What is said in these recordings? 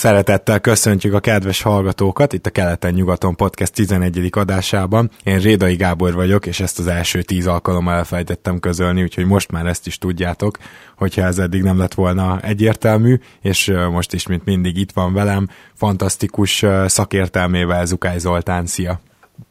Szeretettel köszöntjük a kedves hallgatókat itt a Keleten-nyugaton podcast 11. adásában. Én Rédai Gábor vagyok, és ezt az első tíz alkalommal elfelejtettem közölni, úgyhogy most már ezt is tudjátok, hogyha ez eddig nem lett volna egyértelmű, és most is, mint mindig itt van velem, fantasztikus szakértelmével Zukály Zoltán, szia!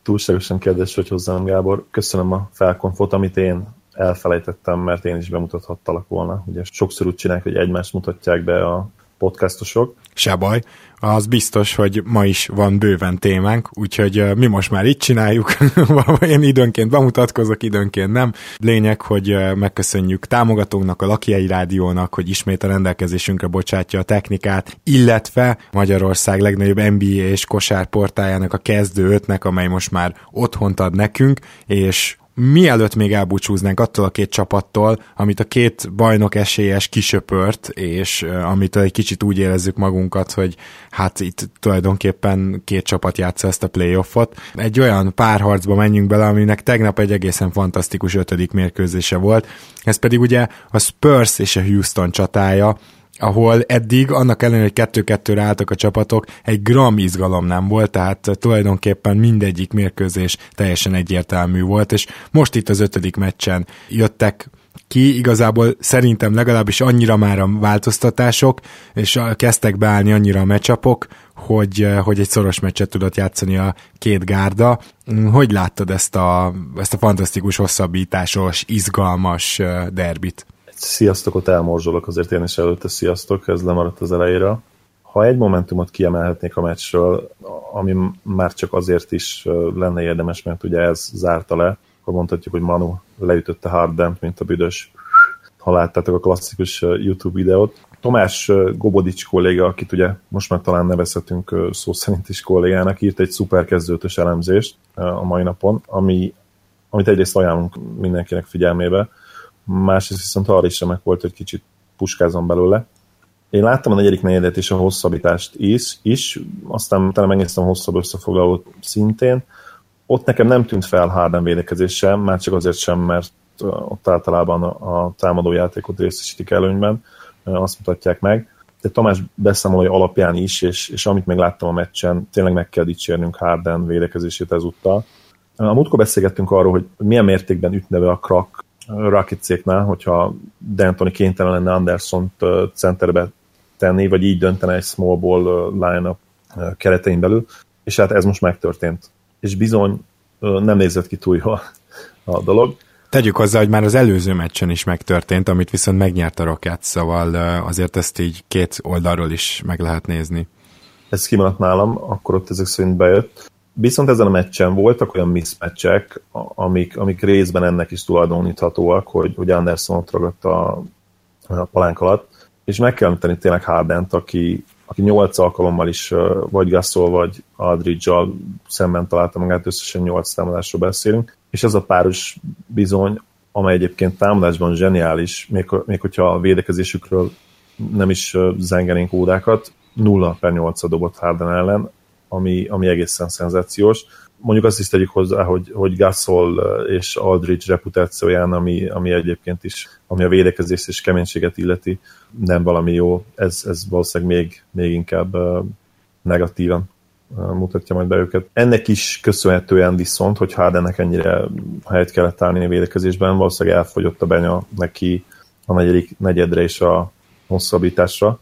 Túlságosan kedves vagy hozzám, Gábor. Köszönöm a felkonfot, amit én elfelejtettem, mert én is bemutathattalak volna. Ugye sokszor úgy csinálják, hogy egymást mutatják be a podcastosok. Se baj, az biztos, hogy ma is van bőven témánk, úgyhogy mi most már itt csináljuk, én időnként bemutatkozok, időnként nem. Lényeg, hogy megköszönjük támogatónknak, a Lakiai Rádiónak, hogy ismét a rendelkezésünkre bocsátja a technikát, illetve Magyarország legnagyobb NBA és kosárportájának a kezdő ötnek, amely most már otthont ad nekünk, és mielőtt még elbúcsúznánk attól a két csapattól, amit a két bajnok esélyes kisöpört, és amit egy kicsit úgy érezzük magunkat, hogy hát itt tulajdonképpen két csapat játsza ezt a playoffot. Egy olyan párharcba menjünk bele, aminek tegnap egy egészen fantasztikus ötödik mérkőzése volt. Ez pedig ugye a Spurs és a Houston csatája, ahol eddig, annak ellenére, hogy kettő-kettőre álltak a csapatok, egy gram izgalom nem volt, tehát tulajdonképpen mindegyik mérkőzés teljesen egyértelmű volt, és most itt az ötödik meccsen jöttek ki, igazából szerintem legalábbis annyira már a változtatások, és kezdtek beállni annyira a meccsapok, hogy, hogy egy szoros meccset tudott játszani a két gárda. Hogy láttad ezt a, ezt a fantasztikus hosszabbításos, izgalmas derbit? Sziasztokot elmorzsolok, azért én is előtte sziasztok, ez lemaradt az elejére. Ha egy momentumot kiemelhetnék a meccsről, ami már csak azért is lenne érdemes, mert ugye ez zárta le, akkor mondhatjuk, hogy Manu leütötte Hardent, mint a büdös ha láttátok a klasszikus YouTube videót. Tomás Gobodics kolléga, akit ugye most már talán nevezhetünk szó szerint is kollégának, írt egy szuper kezdőtös elemzést a mai napon, ami, amit egyrészt ajánlunk mindenkinek figyelmébe, másrészt viszont arra is remek volt, hogy kicsit puskázom belőle. Én láttam a negyedik negyedet és a hosszabbítást is, is aztán talán megnéztem a hosszabb összefoglalót szintén. Ott nekem nem tűnt fel Harden védekezése, már csak azért sem, mert ott általában a támadó játékot részesítik előnyben, azt mutatják meg. De Tamás beszámolója alapján is, és, és amit még láttam a meccsen, tényleg meg kell dicsérnünk Harden védekezését ezúttal. A múltkor beszélgettünk arról, hogy milyen mértékben ütne be a krak Rakicéknál, hogyha D'Antoni kénytelen lenne Anderson centerbe tenni, vagy így döntene egy small ball line keretein belül, és hát ez most megtörtént. És bizony nem nézett ki túl jól a dolog. Tegyük hozzá, hogy már az előző meccsen is megtörtént, amit viszont megnyert a Rockets, szóval azért ezt így két oldalról is meg lehet nézni. Ez kimaradt nálam, akkor ott ezek szerint bejött. Viszont ezen a meccsen voltak olyan mismatchek, amik, amik részben ennek is tulajdoníthatóak, hogy, hogy Anderson ott ragadt a, a palánk alatt, és meg kell említeni tényleg Hardent, aki, aki nyolc alkalommal is vagy Gasol, vagy aldridge szemben találta magát, összesen nyolc támadásról beszélünk, és ez a páros bizony, amely egyébként támadásban zseniális, még, még hogyha a védekezésükről nem is zengenénk órákat, 0 per 8 dobott Harden ellen, ami, ami egészen szenzációs. Mondjuk azt is tegyük hozzá, hogy, hogy Gasol és Aldridge reputációján, ami, ami egyébként is, ami a védekezést és keménységet illeti, nem valami jó. Ez, ez valószínűleg még, még inkább negatívan mutatja majd be őket. Ennek is köszönhetően viszont, hogy Hardennek ennyire helyet kellett állni a védekezésben, valószínűleg elfogyott a benya neki a negyedik negyedre és a hosszabbításra,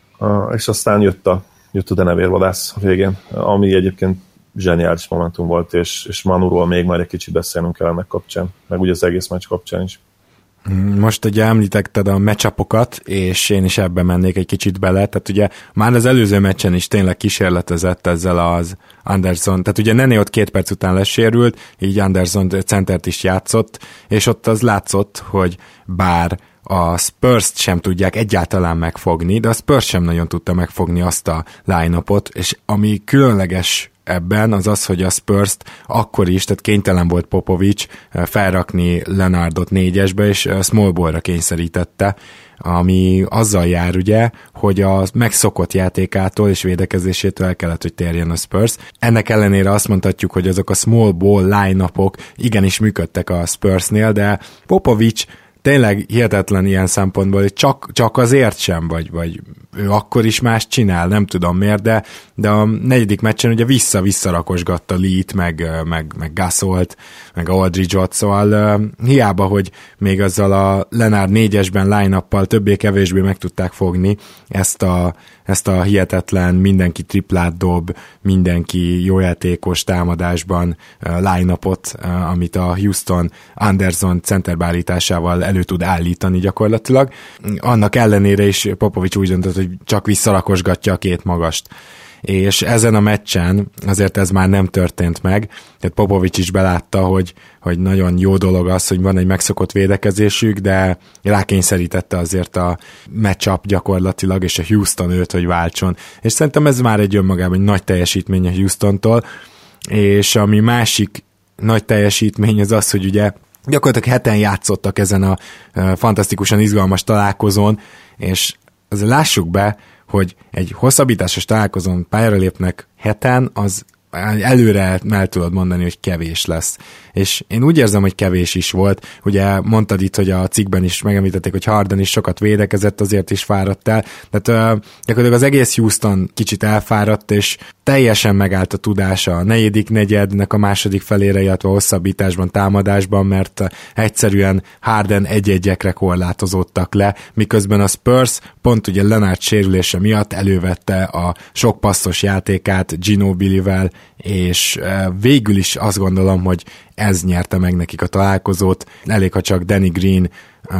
és aztán jött a jött a denevérvadász végén, ami egyébként zseniális momentum volt, és, és Manuról még majd egy kicsit beszélnünk kell ennek kapcsán, meg ugye az egész meccs kapcsán is. Most ugye említetted a meccsapokat, és én is ebben mennék egy kicsit bele, tehát ugye már az előző meccsen is tényleg kísérletezett ezzel az Anderson, tehát ugye Nené ott két perc után lesérült, így Anderson centert is játszott, és ott az látszott, hogy bár a spurs sem tudják egyáltalán megfogni, de a Spurs sem nagyon tudta megfogni azt a line és ami különleges ebben az az, hogy a spurs akkor is, tehát kénytelen volt Popovics eh, felrakni Lenardot négyesbe, és eh, Smallballra kényszerítette, ami azzal jár ugye, hogy a megszokott játékától és védekezésétől el kellett, hogy térjen a Spurs. Ennek ellenére azt mondhatjuk, hogy azok a small ball line igenis működtek a Spursnél, de Popovics tényleg hihetetlen ilyen szempontból, hogy csak, csak azért sem, vagy, vagy ő akkor is más csinál, nem tudom miért, de, de a negyedik meccsen ugye vissza-vissza rakosgatta Lee-t, meg, meg, meg Gasolt, meg Aldridge-ot, szóval uh, hiába, hogy még azzal a Lenár négyesben line többé-kevésbé meg tudták fogni ezt a, ezt a hihetetlen mindenki triplát dob, mindenki jó játékos támadásban uh, line uh, amit a Houston Anderson centerbálításával elő tud állítani gyakorlatilag. Annak ellenére is Popovics úgy döntött, hogy csak visszalakosgatja a két magast és ezen a meccsen azért ez már nem történt meg, tehát Popovics is belátta, hogy, hogy nagyon jó dolog az, hogy van egy megszokott védekezésük, de rákényszerítette azért a matchup gyakorlatilag, és a Houston őt, hogy váltson. És szerintem ez már egy önmagában egy nagy teljesítmény a Houstontól, és ami másik nagy teljesítmény az az, hogy ugye gyakorlatilag heten játszottak ezen a fantasztikusan izgalmas találkozón, és azért lássuk be, hogy egy hosszabbításos találkozón pályára lépnek heten, az előre el tudod mondani, hogy kevés lesz. És én úgy érzem, hogy kevés is volt. Ugye mondtad itt, hogy a cikkben is megemlítették, hogy Harden is sokat védekezett, azért is fáradt el. Tehát gyakorlatilag az egész Houston kicsit elfáradt, és teljesen megállt a tudása a negyedik negyednek a második felére, illetve a hosszabbításban, támadásban, mert egyszerűen Harden egy-egyekre korlátozódtak le, miközben a Spurs pont ugye Leonard sérülése miatt elővette a sok passzos játékát Ginobili-vel, és végül is azt gondolom, hogy ez nyerte meg nekik a találkozót. Elég, ha csak Danny Green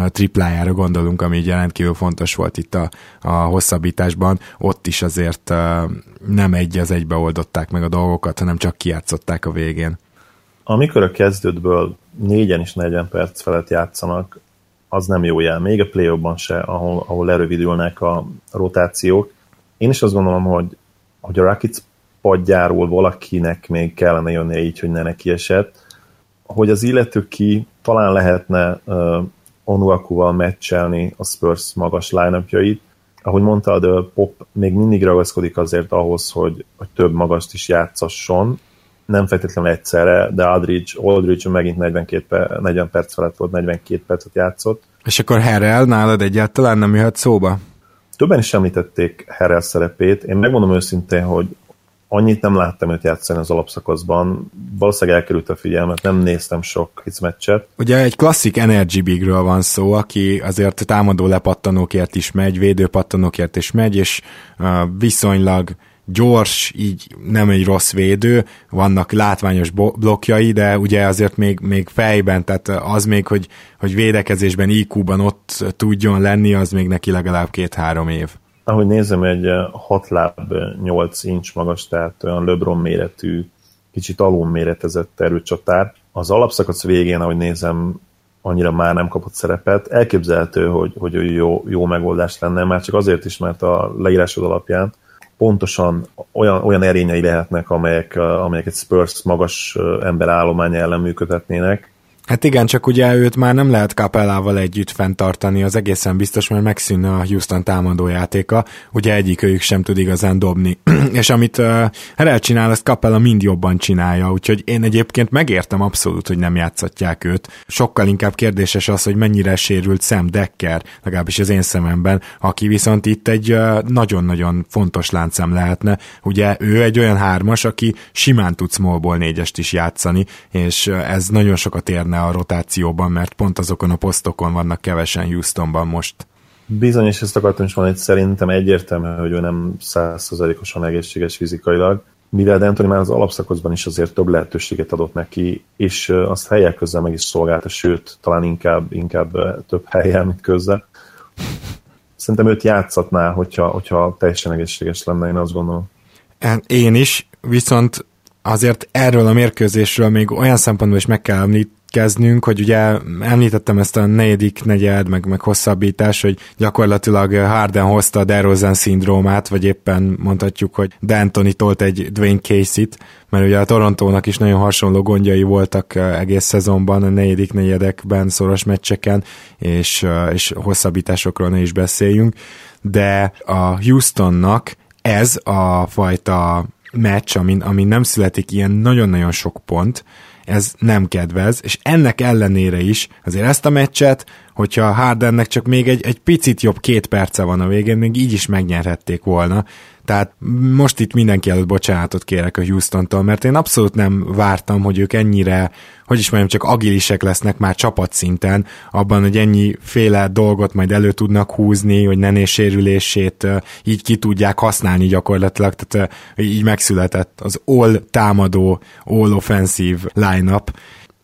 triplájára gondolunk, ami így rendkívül fontos volt itt a, a hosszabbításban, ott is azért nem egy az egybe oldották meg a dolgokat, hanem csak kiátszották a végén. Amikor a kezdődből négyen is 40 perc felett játszanak, az nem jó jel. Még a play se, ahol, ahol lerövidülnek a rotációk. Én is azt gondolom, hogy, hogy a Rockets padjáról valakinek még kellene jönnie így, hogy ne neki esett. Hogy az illető ki talán lehetne uh, Onuakuval meccselni a Spurs magas line Ahogy mondtad, Pop még mindig ragaszkodik azért ahhoz, hogy, hogy több magast is játszasson, nem feltétlenül egyszerre, de Aldridge, Aldridge megint 42 per, 40 perc felett volt, 42 percet játszott. És akkor Herrel nálad egyáltalán nem jöhet szóba? Többen is említették Herrel szerepét. Én megmondom őszintén, hogy annyit nem láttam őt játszani az alapszakaszban. Valószínűleg elkerült a figyelmet, nem néztem sok meccset. Ugye egy klasszik Energy Bigről van szó, aki azért támadó lepattanókért is megy, védőpattanókért is megy, és viszonylag gyors, így nem egy rossz védő, vannak látványos blokkjai, de ugye azért még, még fejben, tehát az még, hogy, hogy védekezésben, IQ-ban ott tudjon lenni, az még neki legalább két-három év ahogy nézem, egy 6 láb 8 inch magas, tehát olyan LeBron méretű, kicsit alul méretezett erőcsatár. Az alapszakasz végén, ahogy nézem, annyira már nem kapott szerepet. Elképzelhető, hogy, hogy jó, jó megoldás lenne, már csak azért is, mert a leírásod alapján pontosan olyan, olyan erényei lehetnek, amelyek, amelyek egy Spurs magas ember állománya ellen működhetnének, Hát igen, csak ugye őt már nem lehet Capellával együtt fenntartani, az egészen biztos, mert megszűnne a Houston támadójátéka, ugye egyik őjük sem tud igazán dobni. és amit uh, elcsinál, azt Capella mind jobban csinálja, úgyhogy én egyébként megértem abszolút, hogy nem játszatják őt. Sokkal inkább kérdéses az, hogy mennyire sérült Sam Decker, legalábbis az én szememben, aki viszont itt egy uh, nagyon-nagyon fontos láncem lehetne. Ugye ő egy olyan hármas, aki simán tud smallból négyest is játszani, és ez nagyon sokat érne benne a rotációban, mert pont azokon a posztokon vannak kevesen Houstonban most. Bizony, és ezt akartam is mondani, hogy szerintem egyértelmű, hogy ő nem százszerzalékosan egészséges fizikailag, mivel D'Antoni már az alapszakaszban is azért több lehetőséget adott neki, és azt helyek közben meg is szolgálta, sőt, talán inkább, inkább több helyen, mint közzel. Szerintem őt játszatná, hogyha, hogyha teljesen egészséges lenne, én azt gondolom. Én is, viszont azért erről a mérkőzésről még olyan szempontból is meg kell említ, kezdnünk, hogy ugye említettem ezt a negyedik negyed, meg, meg hosszabbítás, hogy gyakorlatilag Harden hozta a DeRozan szindrómát, vagy éppen mondhatjuk, hogy D'Antoni tolt egy Dwayne Casey-t, mert ugye a Torontónak is nagyon hasonló gondjai voltak eh, egész szezonban, a negyedik negyedekben, szoros meccseken, és, eh, és hosszabbításokról ne is beszéljünk, de a Houstonnak ez a fajta meccs, amin, amin nem születik ilyen nagyon-nagyon sok pont, ez nem kedvez, és ennek ellenére is azért ezt a meccset, hogyha Hardennek csak még egy, egy picit jobb két perce van a végén, még így is megnyerhették volna. Tehát most itt mindenki előtt bocsánatot kérek a Houston-tól, mert én abszolút nem vártam, hogy ők ennyire, hogy is mondjam, csak agilisek lesznek már csapatszinten, abban, hogy ennyi féle dolgot majd elő tudnak húzni, hogy Nené sérülését így ki tudják használni gyakorlatilag, tehát így megszületett az all támadó, all offensive line-up,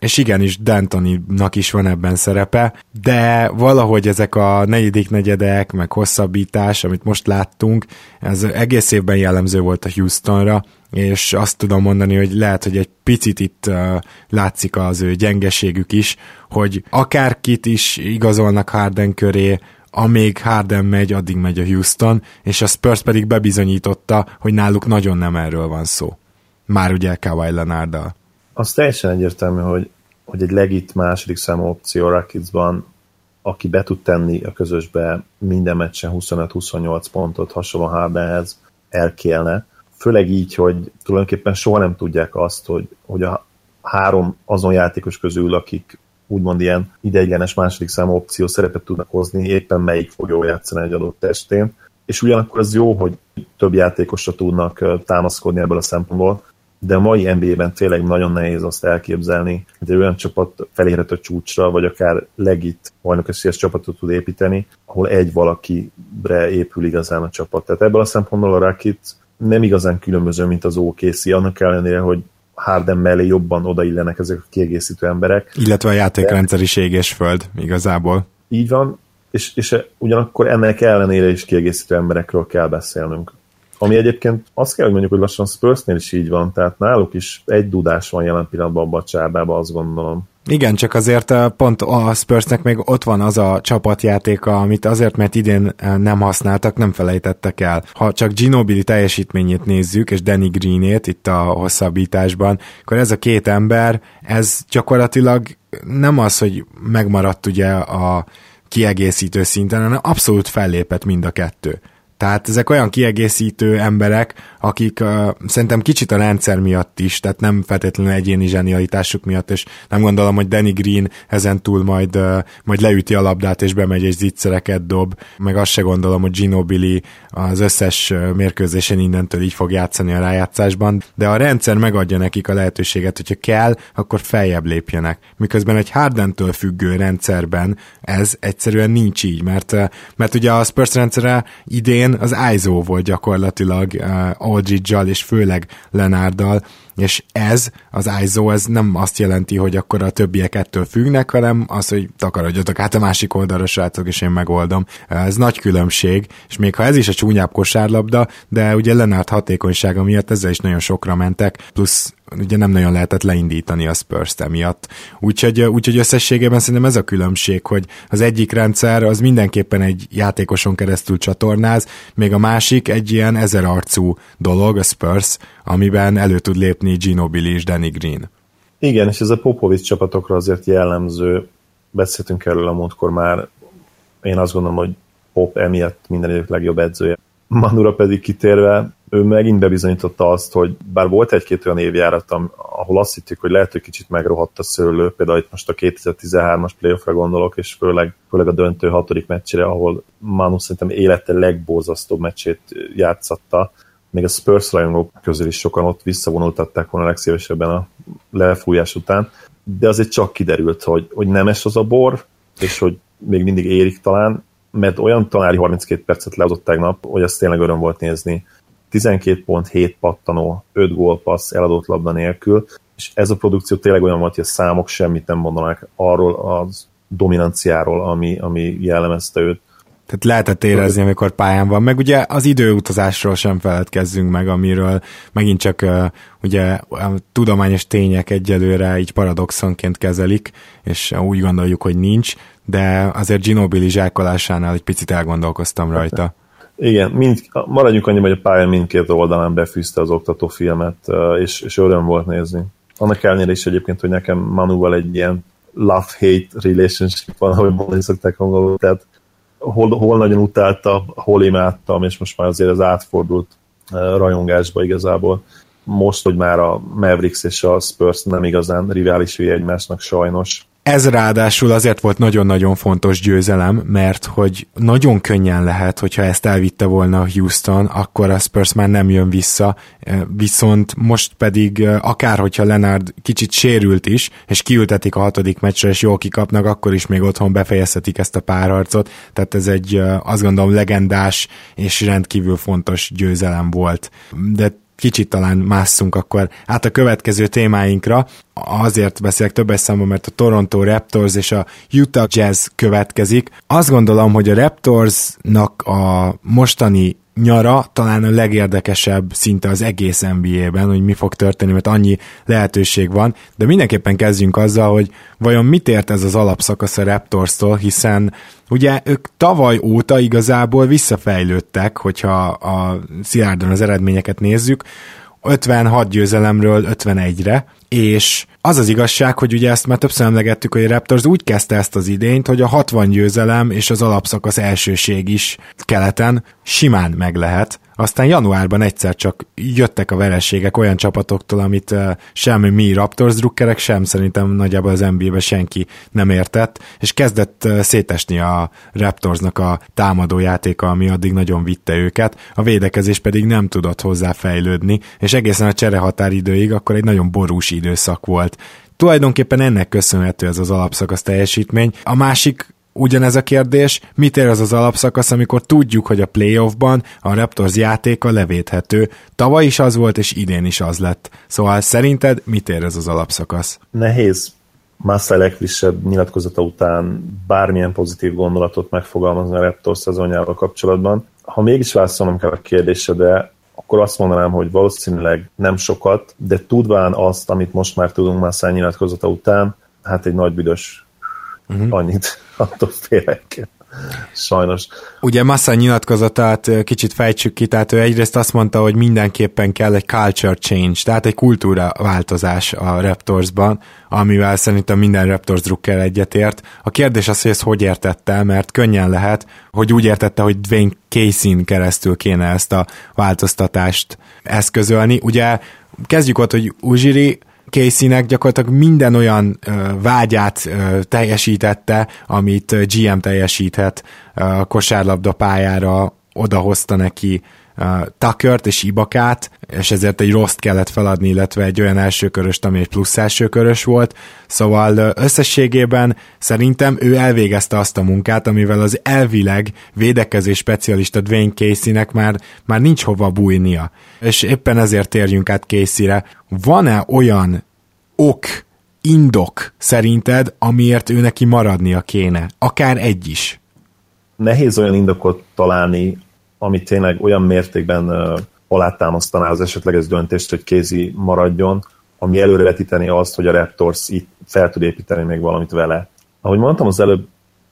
és igenis Dantoninak is van ebben szerepe, de valahogy ezek a negyedik negyedek, meg hosszabbítás, amit most láttunk, ez egész évben jellemző volt a Houstonra, és azt tudom mondani, hogy lehet, hogy egy picit itt uh, látszik az ő gyengeségük is, hogy akárkit is igazolnak Harden köré, amíg Harden megy, addig megy a Houston, és a Spurs pedig bebizonyította, hogy náluk nagyon nem erről van szó. Már ugye Kawhi Leonarddal az teljesen egyértelmű, hogy, hogy egy legit második számú opció Rakicsban, aki be tud tenni a közösbe minden meccsen 25-28 pontot hasonló Hardenhez, elkélne. Főleg így, hogy tulajdonképpen soha nem tudják azt, hogy, hogy a három azon játékos közül, akik úgymond ilyen ideiglenes második számú opció szerepet tudnak hozni, éppen melyik fog jól játszani egy adott testén. És ugyanakkor az jó, hogy több játékosra tudnak támaszkodni ebből a szempontból, de a mai NBA-ben tényleg nagyon nehéz azt elképzelni, hogy egy olyan csapat felérhet a csúcsra, vagy akár legit bajnokességes csapatot tud építeni, ahol egy valakire épül igazán a csapat. Tehát ebből a szempontból a Rakit nem igazán különböző, mint az OKC, annak ellenére, hogy Harden mellé jobban odaillenek ezek a kiegészítő emberek. Illetve a játékrendszer is éges föld igazából. Így van, és, és ugyanakkor ennek ellenére is kiegészítő emberekről kell beszélnünk. Ami egyébként azt kell, hogy mondjuk, hogy lassan Spursnél is így van, tehát náluk is egy dudás van jelen pillanatban abban a csárdában, azt gondolom. Igen, csak azért eh, pont a Spursnek még ott van az a csapatjátéka, amit azért, mert idén eh, nem használtak, nem felejtettek el. Ha csak Ginobili teljesítményét nézzük, és Danny Greenét itt a hosszabbításban, akkor ez a két ember, ez gyakorlatilag nem az, hogy megmaradt ugye a kiegészítő szinten, hanem abszolút fellépett mind a kettő. Tehát ezek olyan kiegészítő emberek, akik uh, szerintem kicsit a rendszer miatt is, tehát nem feltétlenül egyéni zsenialitásuk miatt, és nem gondolom, hogy Danny Green ezen túl majd, uh, majd leüti a labdát és bemegy és zicsereket dob, meg azt se gondolom, hogy Ginobili az összes mérkőzésen innentől így fog játszani a rájátszásban, de a rendszer megadja nekik a lehetőséget, hogyha kell, akkor feljebb lépjenek. Miközben egy Hardentől függő rendszerben ez egyszerűen nincs így, mert, mert ugye a Spurs rendszere idén az ISO volt gyakorlatilag uh, Aldridge-al és főleg Lenárdal, és ez, az ISO, ez nem azt jelenti, hogy akkor a többiek ettől függnek, hanem az, hogy takarodjatok át a másik oldalra, srácok, és én megoldom. Ez nagy különbség, és még ha ez is a csúnyább kosárlabda, de ugye Lenárd hatékonysága miatt ezzel is nagyon sokra mentek, plusz ugye nem nagyon lehetett leindítani a Spurs-t emiatt. Úgyhogy, úgyhogy összességében szerintem ez a különbség, hogy az egyik rendszer az mindenképpen egy játékoson keresztül csatornáz, még a másik egy ilyen ezerarcú dolog, a Spurs, amiben elő tud lépni Ginobili és Danny Green. Igen, és ez a Popovic csapatokra azért jellemző, beszéltünk erről a múltkor már, én azt gondolom, hogy Pop emiatt minden legjobb edzője. Manura pedig kitérve, ő megint bebizonyította azt, hogy bár volt egy-két olyan évjárat, ahol azt hittük, hogy lehet, hogy kicsit megrohadt a szőlő, például itt most a 2013-as playoffra gondolok, és főleg, főleg a döntő hatodik meccsére, ahol Manu szerintem élete legborzasztóbb meccsét játszatta, még a Spurs rajongók közül is sokan ott visszavonultatták volna legszívesebben a lefújás után, de azért csak kiderült, hogy, hogy nemes az a bor, és hogy még mindig érik talán, mert olyan tanári 32 percet lehozott tegnap, hogy azt tényleg öröm volt nézni. 12 pont, 7 pattanó, 5 gólpassz eladott labda nélkül, és ez a produkció tényleg olyan volt, hogy a számok semmit nem mondanak arról az dominanciáról, ami, ami jellemezte őt. Tehát lehetett érezni, amikor pályán van. Meg ugye az időutazásról sem feledkezzünk meg, amiről megint csak uh, ugye a tudományos tények egyelőre így paradoxonként kezelik, és úgy gondoljuk, hogy nincs, de azért Ginobili zsákolásánál egy picit elgondolkoztam rajta. Igen, mind, maradjunk annyi, hogy a pálya mindkét oldalán befűzte az oktatófilmet, és, és öröm volt nézni. Annak ellenére is egyébként, hogy nekem Manuval egy ilyen love-hate relationship van, ahogy mondani szokták angolul, tehát hol, hol nagyon utálta, hol imádtam, és most már azért az átfordult rajongásba igazából. most, hogy már a Mavericks és a Spurs nem igazán riválisai egymásnak sajnos, ez ráadásul azért volt nagyon-nagyon fontos győzelem, mert hogy nagyon könnyen lehet, hogyha ezt elvitte volna Houston, akkor a Spurs már nem jön vissza, viszont most pedig akár hogyha Leonard kicsit sérült is, és kiültetik a hatodik meccsre, és jól kikapnak, akkor is még otthon befejezhetik ezt a párharcot, tehát ez egy azt gondolom legendás és rendkívül fontos győzelem volt. De kicsit talán másszunk akkor át a következő témáinkra. Azért beszélek többes számban, mert a Toronto Raptors és a Utah Jazz következik. Azt gondolom, hogy a Raptorsnak a mostani nyara talán a legérdekesebb szinte az egész NBA-ben, hogy mi fog történni, mert annyi lehetőség van, de mindenképpen kezdjünk azzal, hogy vajon mit ért ez az alapszakasz a Raptors-tól, hiszen ugye ők tavaly óta igazából visszafejlődtek, hogyha a szilárdan az eredményeket nézzük, 56 győzelemről 51-re, és az az igazság, hogy ugye ezt már többször emlegettük, hogy a Raptors úgy kezdte ezt az idényt, hogy a 60 győzelem és az alapszakasz elsőség is keleten simán meg lehet, aztán januárban egyszer csak jöttek a vereségek olyan csapatoktól, amit uh, sem mi Raptors drukkerek, sem szerintem nagyjából az NBA-be senki nem értett, és kezdett szétesni a Raptorsnak a támadójátéka, ami addig nagyon vitte őket, a védekezés pedig nem tudott hozzáfejlődni, és egészen a cserehatáridőig akkor egy nagyon borús időszak volt. Tulajdonképpen ennek köszönhető ez az alapszakasz teljesítmény. A másik ugyanez a kérdés, mit ér az az alapszakasz, amikor tudjuk, hogy a playoffban a Raptors játéka levéthető. Tavaly is az volt, és idén is az lett. Szóval szerinted mit ér ez az alapszakasz? Nehéz Massa legfrissebb nyilatkozata után bármilyen pozitív gondolatot megfogalmazni a Raptors szezonjával kapcsolatban. Ha mégis válaszolnom kell a kérdésedre, akkor azt mondanám, hogy valószínűleg nem sokat, de tudván azt, amit most már tudunk Massa nyilatkozata után, hát egy nagy büdös uh-huh. annyit attól félek. Sajnos. Ugye Massa nyilatkozatát kicsit fejtsük ki, tehát ő egyrészt azt mondta, hogy mindenképpen kell egy culture change, tehát egy kultúra változás a Raptorsban, amivel szerintem minden Raptors drukker egyetért. A kérdés az, hogy ezt hogy értette, mert könnyen lehet, hogy úgy értette, hogy Dwayne Casey-n keresztül kéne ezt a változtatást eszközölni. Ugye kezdjük ott, hogy Ujiri Casey-nek gyakorlatilag minden olyan vágyát teljesítette, amit GM teljesíthet a kosárlabda pályára, odahozta neki Tuckert és Ibakát, és ezért egy rossz kellett feladni, illetve egy olyan elsőköröst, ami egy plusz elsőkörös volt. Szóval összességében szerintem ő elvégezte azt a munkát, amivel az elvileg védekezés specialista Dwayne Casey-nek már, már nincs hova bújnia. És éppen ezért térjünk át Casey-re. Van-e olyan ok, indok szerinted, amiért ő neki maradnia kéne? Akár egy is. Nehéz olyan indokot találni, ami tényleg olyan mértékben alátámasztaná az esetleges döntést, hogy Kézi maradjon, ami előrevetíteni azt, hogy a Raptors itt fel tud építeni még valamit vele. Ahogy mondtam az előbb,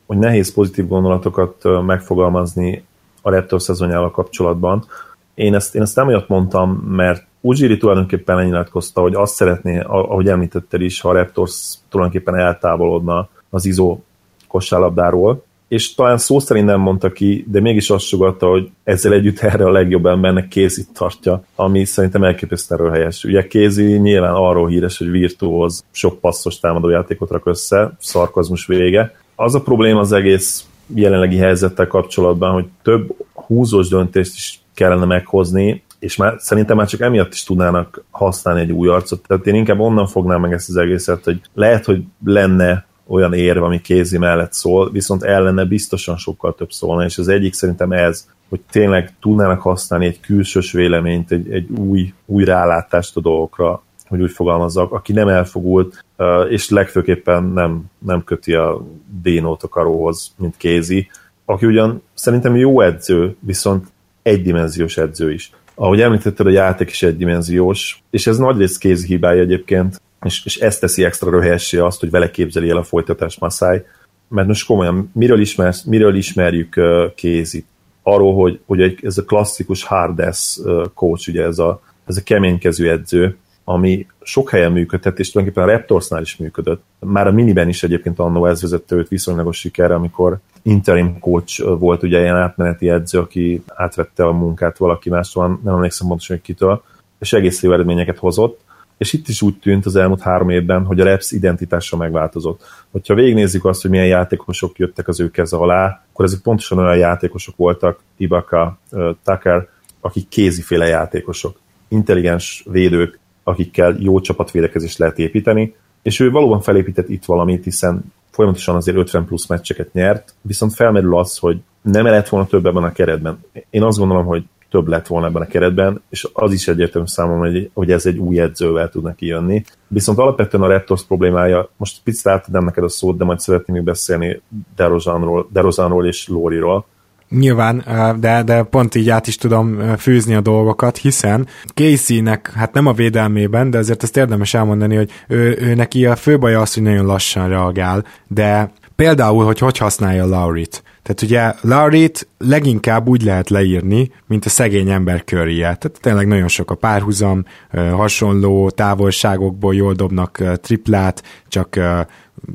hogy nehéz pozitív gondolatokat megfogalmazni a Raptors szezonjával kapcsolatban. Én ezt, én ezt nem olyat mondtam, mert Ujiri tulajdonképpen lenyilatkozta, hogy azt szeretné, ahogy említetted is, ha a Raptors tulajdonképpen eltávolodna az izó kosárlabdáról, és talán szó szerint nem mondta ki, de mégis azt sugatta, hogy ezzel együtt erre a legjobb embernek kézit tartja, ami szerintem elképesztően helyes. Ugye Kézi nyilván arról híres, hogy virtuóz, sok passzos támadójátékot rak össze, szarkozmus vége. Az a probléma az egész jelenlegi helyzettel kapcsolatban, hogy több húzós döntést is kellene meghozni, és már szerintem már csak emiatt is tudnának használni egy új arcot. Tehát én inkább onnan fognám meg ezt az egészet, hogy lehet, hogy lenne olyan érv, ami kézi mellett szól, viszont ellene biztosan sokkal több szólna, és az egyik szerintem ez, hogy tényleg tudnának használni egy külsős véleményt, egy, egy új, új rálátást a dolgokra, hogy úgy fogalmazzak, aki nem elfogult, és legfőképpen nem, nem köti a dénót a karóhoz, mint kézi, aki ugyan szerintem jó edző, viszont egydimenziós edző is. Ahogy említetted, a játék is egydimenziós, és ez nagyrészt kézi hibája egyébként, és, és ez teszi extra röhelyessé azt, hogy vele képzeli el a folytatás Masai, mert most komolyan, miről, ismer, miről ismerjük uh, kézit? Arról, hogy, hogy egy, ez a klasszikus hard ass uh, coach, ugye ez a, ez a keménykező edző, ami sok helyen működhet, és tulajdonképpen a Raptorsnál is működött. Már a miniben is egyébként annó ez vezette őt viszonylagos sikerre, amikor interim coach volt ugye ilyen átmeneti edző, aki átvette a munkát valaki mástól, nem emlékszem pontosan, hogy kitől. és egész jó eredményeket hozott, és itt is úgy tűnt az elmúlt három évben, hogy a Reps identitása megváltozott. Hogyha végignézzük azt, hogy milyen játékosok jöttek az ő keze alá, akkor ezek pontosan olyan játékosok voltak, Ibaka, Tucker, akik kéziféle játékosok, intelligens védők, akikkel jó csapatvédekezést lehet építeni, és ő valóban felépített itt valamit, hiszen folyamatosan azért 50 plusz meccseket nyert, viszont felmerül az, hogy nem lett volna több ebben a keretben. Én azt gondolom, hogy több lett volna ebben a keretben, és az is egyértelmű számomra, hogy, ez egy új edzővel tud neki jönni. Viszont alapvetően a Raptors problémája, most picit átadom neked a szót, de majd szeretném még beszélni Derozanról, Derozanról és Lóriról. Nyilván, de, de pont így át is tudom fűzni a dolgokat, hiszen Casey-nek, hát nem a védelmében, de azért ezt érdemes elmondani, hogy ő, ő neki a fő baja az, hogy nagyon lassan reagál, de például, hogy hogy használja Laurit. Tehát ugye Laurit leginkább úgy lehet leírni, mint a szegény ember körje. Tehát tényleg nagyon sok a párhuzam, hasonló távolságokból jól dobnak triplát, csak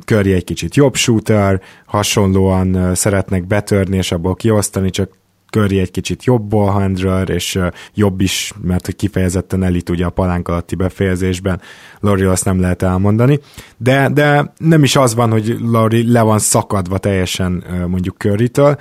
Curry egy kicsit jobb shooter, hasonlóan szeretnek betörni és abból kiosztani, csak Curry egy kicsit jobb ballhandler, és jobb is, mert hogy kifejezetten elit ugye a palánk alatti befejezésben, Lori azt nem lehet elmondani, de, de nem is az van, hogy Lori le van szakadva teljesen mondjuk Curry-től,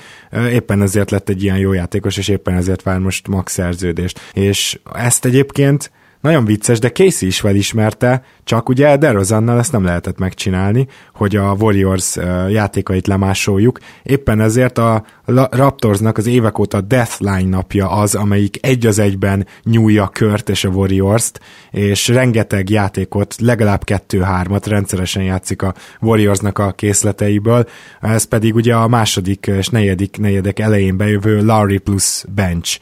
éppen ezért lett egy ilyen jó játékos, és éppen ezért vár most max szerződést. És ezt egyébként nagyon vicces, de Casey is felismerte, csak ugye DeRozannal ezt nem lehetett megcsinálni, hogy a Warriors játékait lemásoljuk. Éppen ezért a Raptorsnak az évek óta Deathline napja az, amelyik egy az egyben nyúlja Kört és a Warriors-t, és rengeteg játékot, legalább kettő-hármat rendszeresen játszik a Warriorsnak a készleteiből, ez pedig ugye a második és negyedik negyedek elején bejövő Larry plus bench,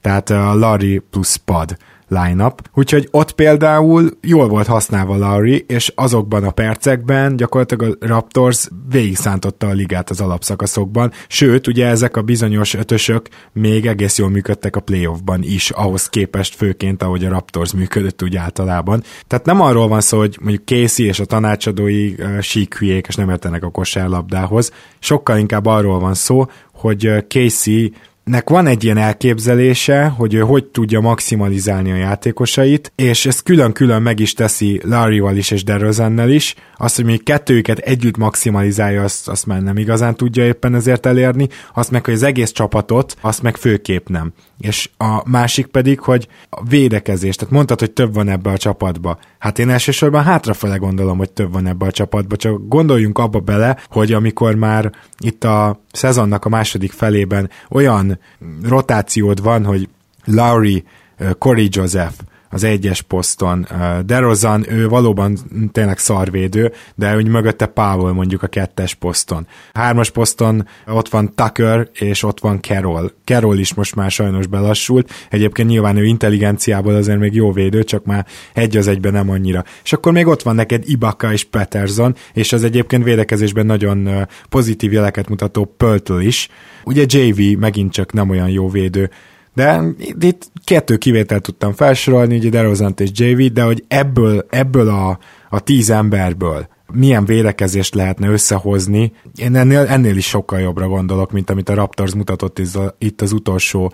tehát a Larry plus pad line-up. Úgyhogy ott például jól volt használva Larry, és azokban a percekben gyakorlatilag a Raptors végig szántotta a ligát az alapszakaszokban, sőt, ugye ezek a bizonyos ötösök még egész jól működtek a playoffban is, ahhoz képest főként, ahogy a Raptors működött úgy általában. Tehát nem arról van szó, hogy mondjuk Casey és a tanácsadói uh, sík hülyék, és nem értenek a kosárlabdához, sokkal inkább arról van szó, hogy Casey nek van egy ilyen elképzelése, hogy ő hogy tudja maximalizálni a játékosait, és ezt külön-külön meg is teszi Larry-val is és DeRozannel is. Azt, hogy még kettőjüket együtt maximalizálja, azt, azt már nem igazán tudja éppen ezért elérni, azt meg, hogy az egész csapatot, azt meg főképp nem. És a másik pedig, hogy a védekezés, tehát mondtad, hogy több van ebbe a csapatba. Hát én elsősorban hátrafele gondolom, hogy több van ebbe a csapatba, csak gondoljunk abba bele, hogy amikor már itt a szezonnak a második felében olyan rotációd van, hogy Lowry, Corey Joseph, az egyes poszton. DeRozan, ő valóban tényleg szarvédő, de úgy mögötte Powell mondjuk a kettes poszton. Hármas poszton ott van Tucker, és ott van Carroll. Carroll is most már sajnos belassult. Egyébként nyilván ő intelligenciából azért még jó védő, csak már egy az egyben nem annyira. És akkor még ott van neked Ibaka és Peterson, és az egyébként védekezésben nagyon pozitív jeleket mutató Pöltl is. Ugye JV megint csak nem olyan jó védő, de itt kettő kivételt tudtam felsorolni, ugye DeRozant és JV, de hogy ebből, ebből a, a tíz emberből milyen védekezést lehetne összehozni. Én ennél, ennél is sokkal jobbra gondolok, mint amit a Raptors mutatott itt az utolsó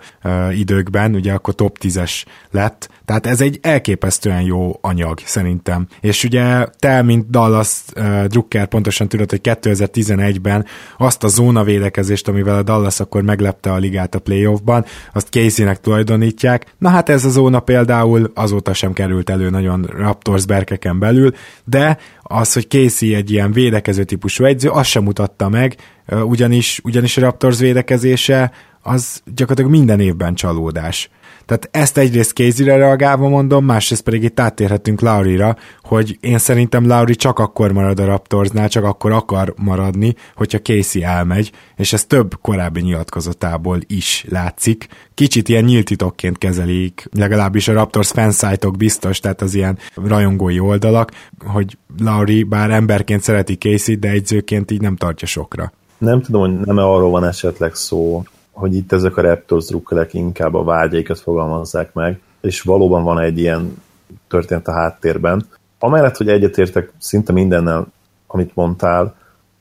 időkben, ugye akkor top 10-es lett. Tehát ez egy elképesztően jó anyag szerintem. És ugye te, mint Dallas uh, Drucker pontosan tudod, hogy 2011-ben azt a zónavédekezést, amivel a Dallas akkor meglepte a ligát a playoffban, azt Casey-nek tulajdonítják. Na hát ez a zóna például azóta sem került elő nagyon Raptors berkeken belül, de az, hogy Casey egy ilyen védekező típusú egyző, azt sem mutatta meg, ugyanis, ugyanis a Raptors védekezése az gyakorlatilag minden évben csalódás. Tehát ezt egyrészt Casey-re reagálva mondom, másrészt pedig itt áttérhetünk Laurira, hogy én szerintem Lauri csak akkor marad a Raptorsnál, csak akkor akar maradni, hogyha Casey elmegy, és ez több korábbi nyilatkozatából is látszik. Kicsit ilyen nyílt titokként kezelik, legalábbis a Raptors fanszájtok biztos, tehát az ilyen rajongói oldalak, hogy Lauri bár emberként szereti Casey, de egyzőként így nem tartja sokra. Nem tudom, hogy nem arról van esetleg szó, hogy itt ezek a Raptors drukkelek inkább a vágyaikat fogalmazzák meg, és valóban van egy ilyen történet a háttérben. Amellett, hogy egyetértek szinte mindennel, amit mondtál,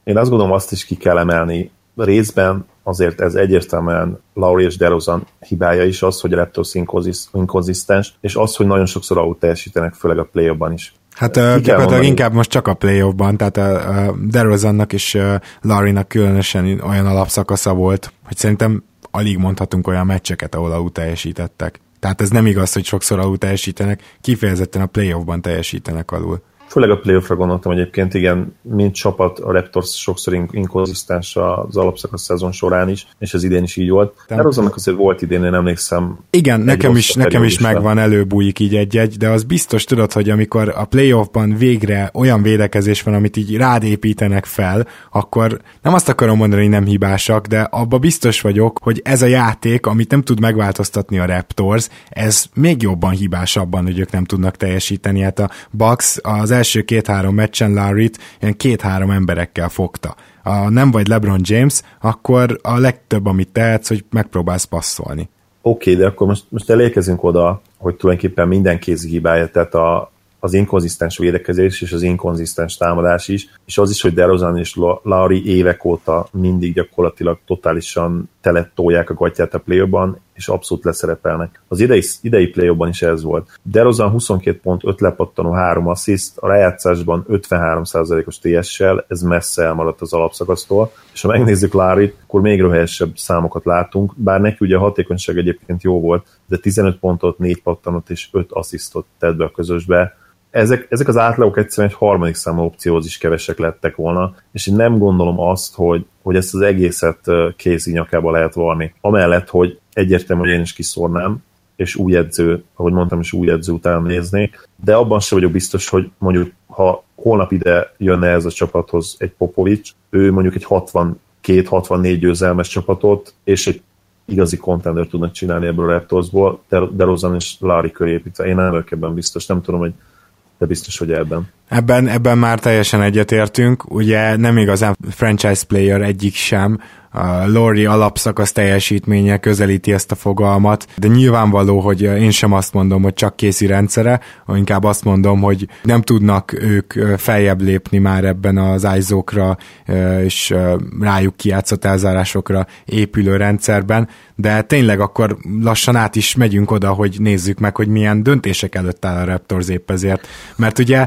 én azt gondolom azt is ki kell emelni részben, azért ez egyértelműen Lauri és DeRozan hibája is az, hogy a Raptors inkonzisztens, és az, hogy nagyon sokszor ahol teljesítenek, főleg a play is. Hát gyakorlatilag inkább most csak a playoffban, tehát a, DeRozannak és a Larry-nak különösen olyan alapszakasza volt, hogy szerintem alig mondhatunk olyan meccseket, ahol alul teljesítettek. Tehát ez nem igaz, hogy sokszor alul teljesítenek, kifejezetten a playoffban teljesítenek alul. Főleg a playoffra gondoltam egyébként, igen, mint csapat a Raptors sokszor inkonzisztens az alapszakasz szezon során is, és az idén is így volt. De azonnak azért volt idén, én emlékszem. Igen, nekem is, nekem is megvan, előbújik így egy-egy, de az biztos tudod, hogy amikor a playoffban végre olyan védekezés van, amit így rád építenek fel, akkor nem azt akarom mondani, hogy nem hibásak, de abba biztos vagyok, hogy ez a játék, amit nem tud megváltoztatni a Raptors, ez még jobban hibásabban, hogy ők nem tudnak teljesíteni. Hát a Bucks az első két-három meccsen Larry-t ilyen két-három emberekkel fogta. Ha nem vagy LeBron James, akkor a legtöbb, amit tehetsz, hogy megpróbálsz passzolni. Oké, okay, de akkor most, most elérkezünk oda, hogy tulajdonképpen minden kézi hibája, tehát a, az inkonzisztens védekezés és az inkonzisztens támadás is, és az is, hogy DeRozan és Lauri évek óta mindig gyakorlatilag totálisan telettolják a gatyát a play és abszolút leszerepelnek. Az idei, idei play is ez volt. DeRozan 22 pont, 5 lepattanó, 3 assziszt, a rájátszásban 53%-os TS-sel, ez messze elmaradt az alapszakasztól, és ha megnézzük Lárit, akkor még röhelyesebb számokat látunk, bár neki ugye a hatékonyság egyébként jó volt, de 15 pontot, 4 pattanot és 5 asszisztot tett be a közösbe, ezek, ezek az átlagok egyszerűen egy harmadik számú opcióhoz is kevesek lettek volna, és én nem gondolom azt, hogy, hogy ezt az egészet kézi nyakába lehet varni. Amellett, hogy egyértelmű, hogy én is kiszórnám, és új edző, ahogy mondtam, is új edző után néznék, de abban sem vagyok biztos, hogy mondjuk, ha holnap ide jönne ez a csapathoz egy Popovics, ő mondjuk egy 62-64 győzelmes csapatot, és egy igazi contender tudnak csinálni ebből a Raptorsból, de, de Rozan és Larry köré építve. Én nem vagyok ebben biztos, nem tudom, hogy de biztos, hogy ebben. Ebben, ebben már teljesen egyetértünk, ugye nem igazán franchise player egyik sem, a Lori alapszakasz teljesítménye közelíti ezt a fogalmat, de nyilvánvaló, hogy én sem azt mondom, hogy csak készi rendszere, inkább azt mondom, hogy nem tudnak ők feljebb lépni már ebben az ISO-kra és rájuk kijátszott elzárásokra épülő rendszerben, de tényleg akkor lassan át is megyünk oda, hogy nézzük meg, hogy milyen döntések előtt áll a Raptors épp ezért. Mert ugye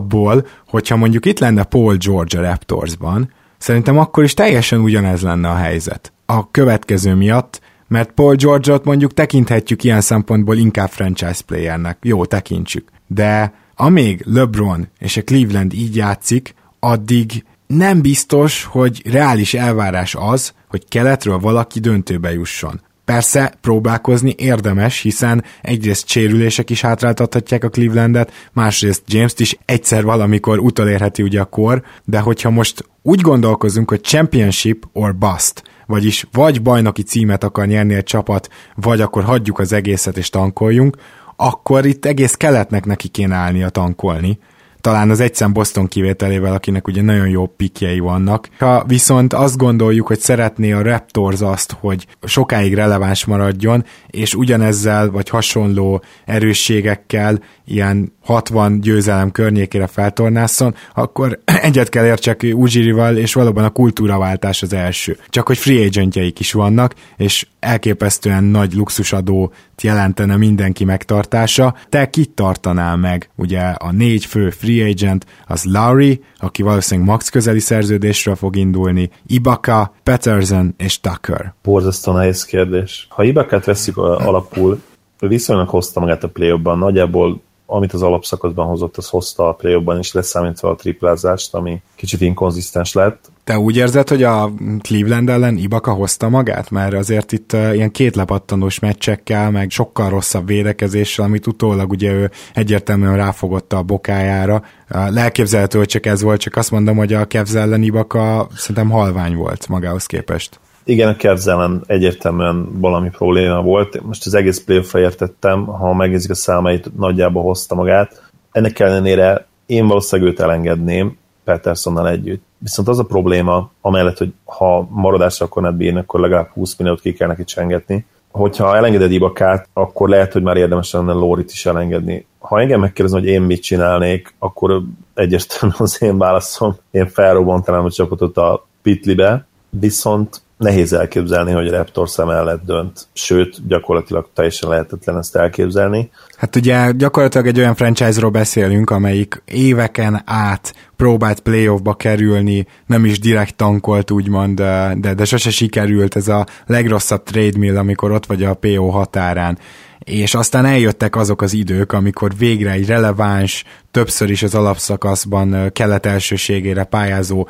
alapból, hogyha mondjuk itt lenne Paul George a Raptorsban, Szerintem akkor is teljesen ugyanez lenne a helyzet. A következő miatt, mert Paul George-ot mondjuk tekinthetjük ilyen szempontból inkább franchise playernek. Jó, tekintsük. De amíg LeBron és a Cleveland így játszik, addig nem biztos, hogy reális elvárás az, hogy keletről valaki döntőbe jusson. Persze próbálkozni érdemes, hiszen egyrészt sérülések is hátráltathatják a Clevelandet, másrészt James-t is egyszer valamikor utolérheti ugye a kor, de hogyha most úgy gondolkozunk, hogy championship or bust, vagyis vagy bajnoki címet akar nyerni egy csapat, vagy akkor hagyjuk az egészet és tankoljunk, akkor itt egész keletnek neki kéne állnia tankolni, talán az egyszem Boston kivételével, akinek ugye nagyon jó pikjei vannak. Ha viszont azt gondoljuk, hogy szeretné a Raptors azt, hogy sokáig releváns maradjon, és ugyanezzel vagy hasonló erősségekkel ilyen 60 győzelem környékére feltornászon, akkor egyet kell értsek Ujirival, és valóban a kultúraváltás az első. Csak hogy free agentjeik is vannak, és elképesztően nagy luxusadó jelentene mindenki megtartása. Te kit tartanál meg? Ugye a négy fő free agent az Lowry, aki valószínűleg max közeli szerződésről fog indulni, Ibaka, Peterson és Tucker. Borzasztó nehéz kérdés. Ha Ibakát veszik alapul, viszonylag hozta magát a play nagyjából amit az alapszakaszban hozott, az hozta a play is, leszámítva a triplázást, ami kicsit inkonzisztens lett. Te úgy érzed, hogy a Cleveland ellen Ibaka hozta magát? Mert azért itt uh, ilyen két lepattanós meccsekkel, meg sokkal rosszabb védekezéssel, amit utólag ugye ő egyértelműen ráfogotta a bokájára. Lelképzelhető, hogy csak ez volt, csak azt mondom, hogy a Kevz ellen Ibaka szerintem halvány volt magához képest. Igen, a Cavs egyértelműen valami probléma volt. Most az egész playoff értettem, ha megnézik a számait, nagyjából hozta magát. Ennek ellenére én valószínűleg őt elengedném Petersonnal együtt. Viszont az a probléma, amellett, hogy ha maradásra akkor nem bírni, akkor legalább 20 milliót ki kell neki csengetni. Hogyha elengeded Ibakát, akkor lehet, hogy már érdemes lenne Lórit is elengedni. Ha engem megkérdezem, hogy én mit csinálnék, akkor egyértelműen az én válaszom, én felrobbantanám a csapatot a Pitlibe, viszont nehéz elképzelni, hogy Raptors mellett dönt, sőt, gyakorlatilag teljesen lehetetlen ezt elképzelni. Hát ugye gyakorlatilag egy olyan franchise-ról beszélünk, amelyik éveken át próbált playoffba kerülni, nem is direkt tankolt úgymond, de, de sose sikerült. Ez a legrosszabb trade mill, amikor ott vagy a PO határán. És aztán eljöttek azok az idők, amikor végre egy releváns, többször is az alapszakaszban kelet elsőségére pályázó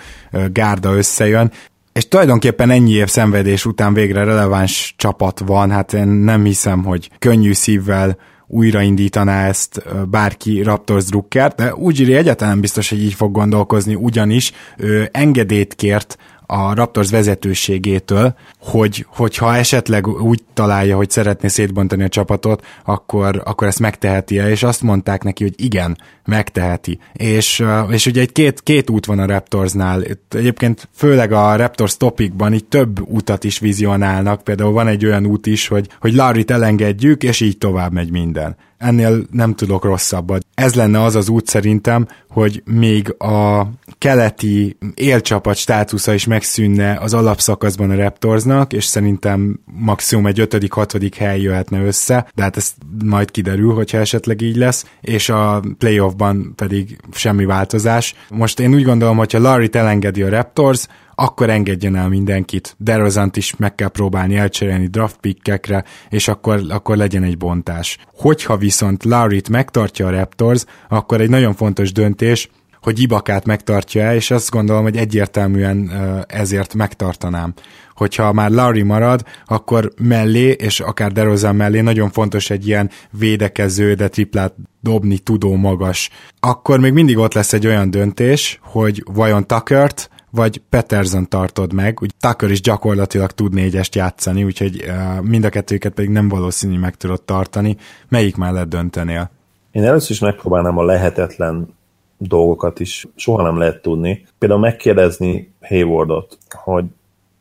gárda összejön, és tulajdonképpen ennyi év szenvedés után végre releváns csapat van, hát én nem hiszem, hogy könnyű szívvel újraindítaná ezt bárki Raptors Drucker, de írja egyáltalán biztos, hogy így fog gondolkozni, ugyanis ő engedélyt kért a Raptors vezetőségétől, hogy, hogyha esetleg úgy találja, hogy szeretné szétbontani a csapatot, akkor, akkor ezt megteheti-e, és azt mondták neki, hogy igen, megteheti. És, és ugye egy két, két út van a Raptorsnál, Itt egyébként főleg a Raptors topikban így több utat is vizionálnak, például van egy olyan út is, hogy, hogy Larry-t elengedjük, és így tovább megy minden ennél nem tudok rosszabbat. Ez lenne az az út szerintem, hogy még a keleti élcsapat státusza is megszűnne az alapszakaszban a Raptorsnak, és szerintem maximum egy ötödik, hatodik hely jöhetne össze, de hát ez majd kiderül, hogyha esetleg így lesz, és a playoffban pedig semmi változás. Most én úgy gondolom, hogyha Larry elengedi a Raptors, akkor engedjen el mindenkit. Derozant is meg kell próbálni elcserélni draft pickekre, és akkor, akkor legyen egy bontás. Hogyha viszont Larry-t megtartja a Raptors, akkor egy nagyon fontos döntés, hogy Ibakát megtartja és azt gondolom, hogy egyértelműen ezért megtartanám. Hogyha már Larry marad, akkor mellé, és akár DeRozan mellé nagyon fontos egy ilyen védekező, de triplát dobni tudó magas. Akkor még mindig ott lesz egy olyan döntés, hogy vajon Tuckert vagy Peterson tartod meg, úgy Tucker is gyakorlatilag tud négyest játszani, úgyhogy uh, mind a kettőket pedig nem valószínű meg tudod tartani. Melyik mellett döntenél? Én először is megpróbálnám a lehetetlen dolgokat is, soha nem lehet tudni. Például megkérdezni Haywardot, hogy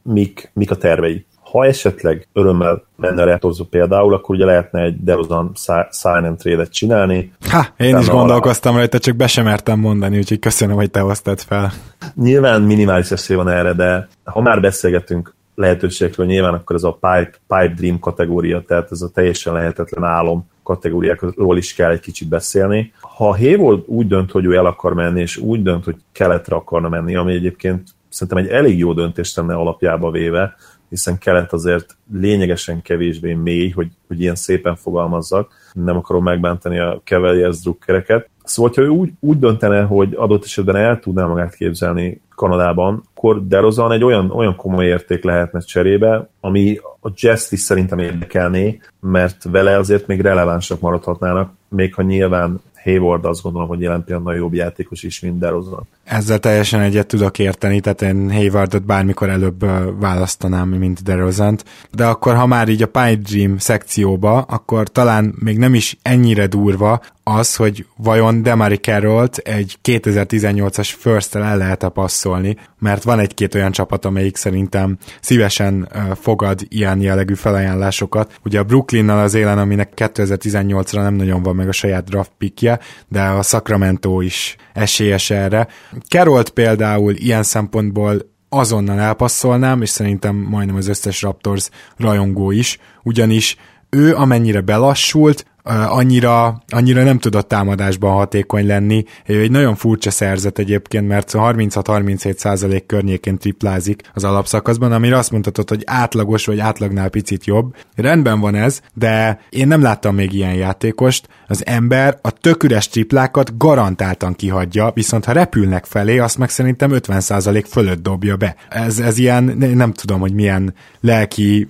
mik, mik a tervei ha esetleg örömmel menne a Raptorsba például, akkor ugye lehetne egy DeRozan sign and trade-et csinálni. Ha, én is gondolkoztam rajta, csak be sem mertem mondani, úgyhogy köszönöm, hogy te hoztad fel. Nyilván minimális esély van erre, de ha már beszélgetünk lehetőségekről, nyilván akkor ez a pipe, pipe dream kategória, tehát ez a teljesen lehetetlen álom kategóriákról is kell egy kicsit beszélni. Ha Hayward úgy dönt, hogy ő el akar menni, és úgy dönt, hogy keletre akarna menni, ami egyébként szerintem egy elég jó döntést tenne alapjába véve, hiszen kelet azért lényegesen kevésbé mély, hogy, hogy ilyen szépen fogalmazzak, nem akarom megbántani a Cavaliers drukkereket. Szóval, ha ő úgy, úgy döntene, hogy adott esetben el tudná magát képzelni Kanadában, akkor DeRozan egy olyan, olyan komoly érték lehetne cserébe, ami a jazz is szerintem érdekelné, mert vele azért még relevánsak maradhatnának, még ha nyilván Hayward azt gondolom, hogy jelen pillanatban jobb játékos is, mint DeRozan. Ezzel teljesen egyet tudok érteni, tehát én Haywardot bármikor előbb választanám, mint DeRozant, de akkor ha már így a Pipe Dream szekcióba, akkor talán még nem is ennyire durva az, hogy vajon Demari Carrollt egy 2018-as first el lehet passzolni, mert van egy-két olyan csapat, amelyik szerintem szívesen fogad ilyen jellegű felajánlásokat. Ugye a Brooklynnal az élen, aminek 2018-ra nem nagyon van meg a saját draft pickje, de a Sacramento is esélyes erre. Carrollt például ilyen szempontból azonnal elpasszolnám, és szerintem majdnem az összes Raptors rajongó is, ugyanis ő amennyire belassult, annyira, annyira nem tudott támadásban hatékony lenni. Ő egy nagyon furcsa szerzet egyébként, mert 36-37 százalék környékén triplázik az alapszakaszban, amire azt mondhatod, hogy átlagos vagy átlagnál picit jobb. Rendben van ez, de én nem láttam még ilyen játékost. Az ember a tök üres triplákat garantáltan kihagyja, viszont ha repülnek felé, azt meg szerintem 50 százalék fölött dobja be. Ez, ez ilyen, nem tudom, hogy milyen lelki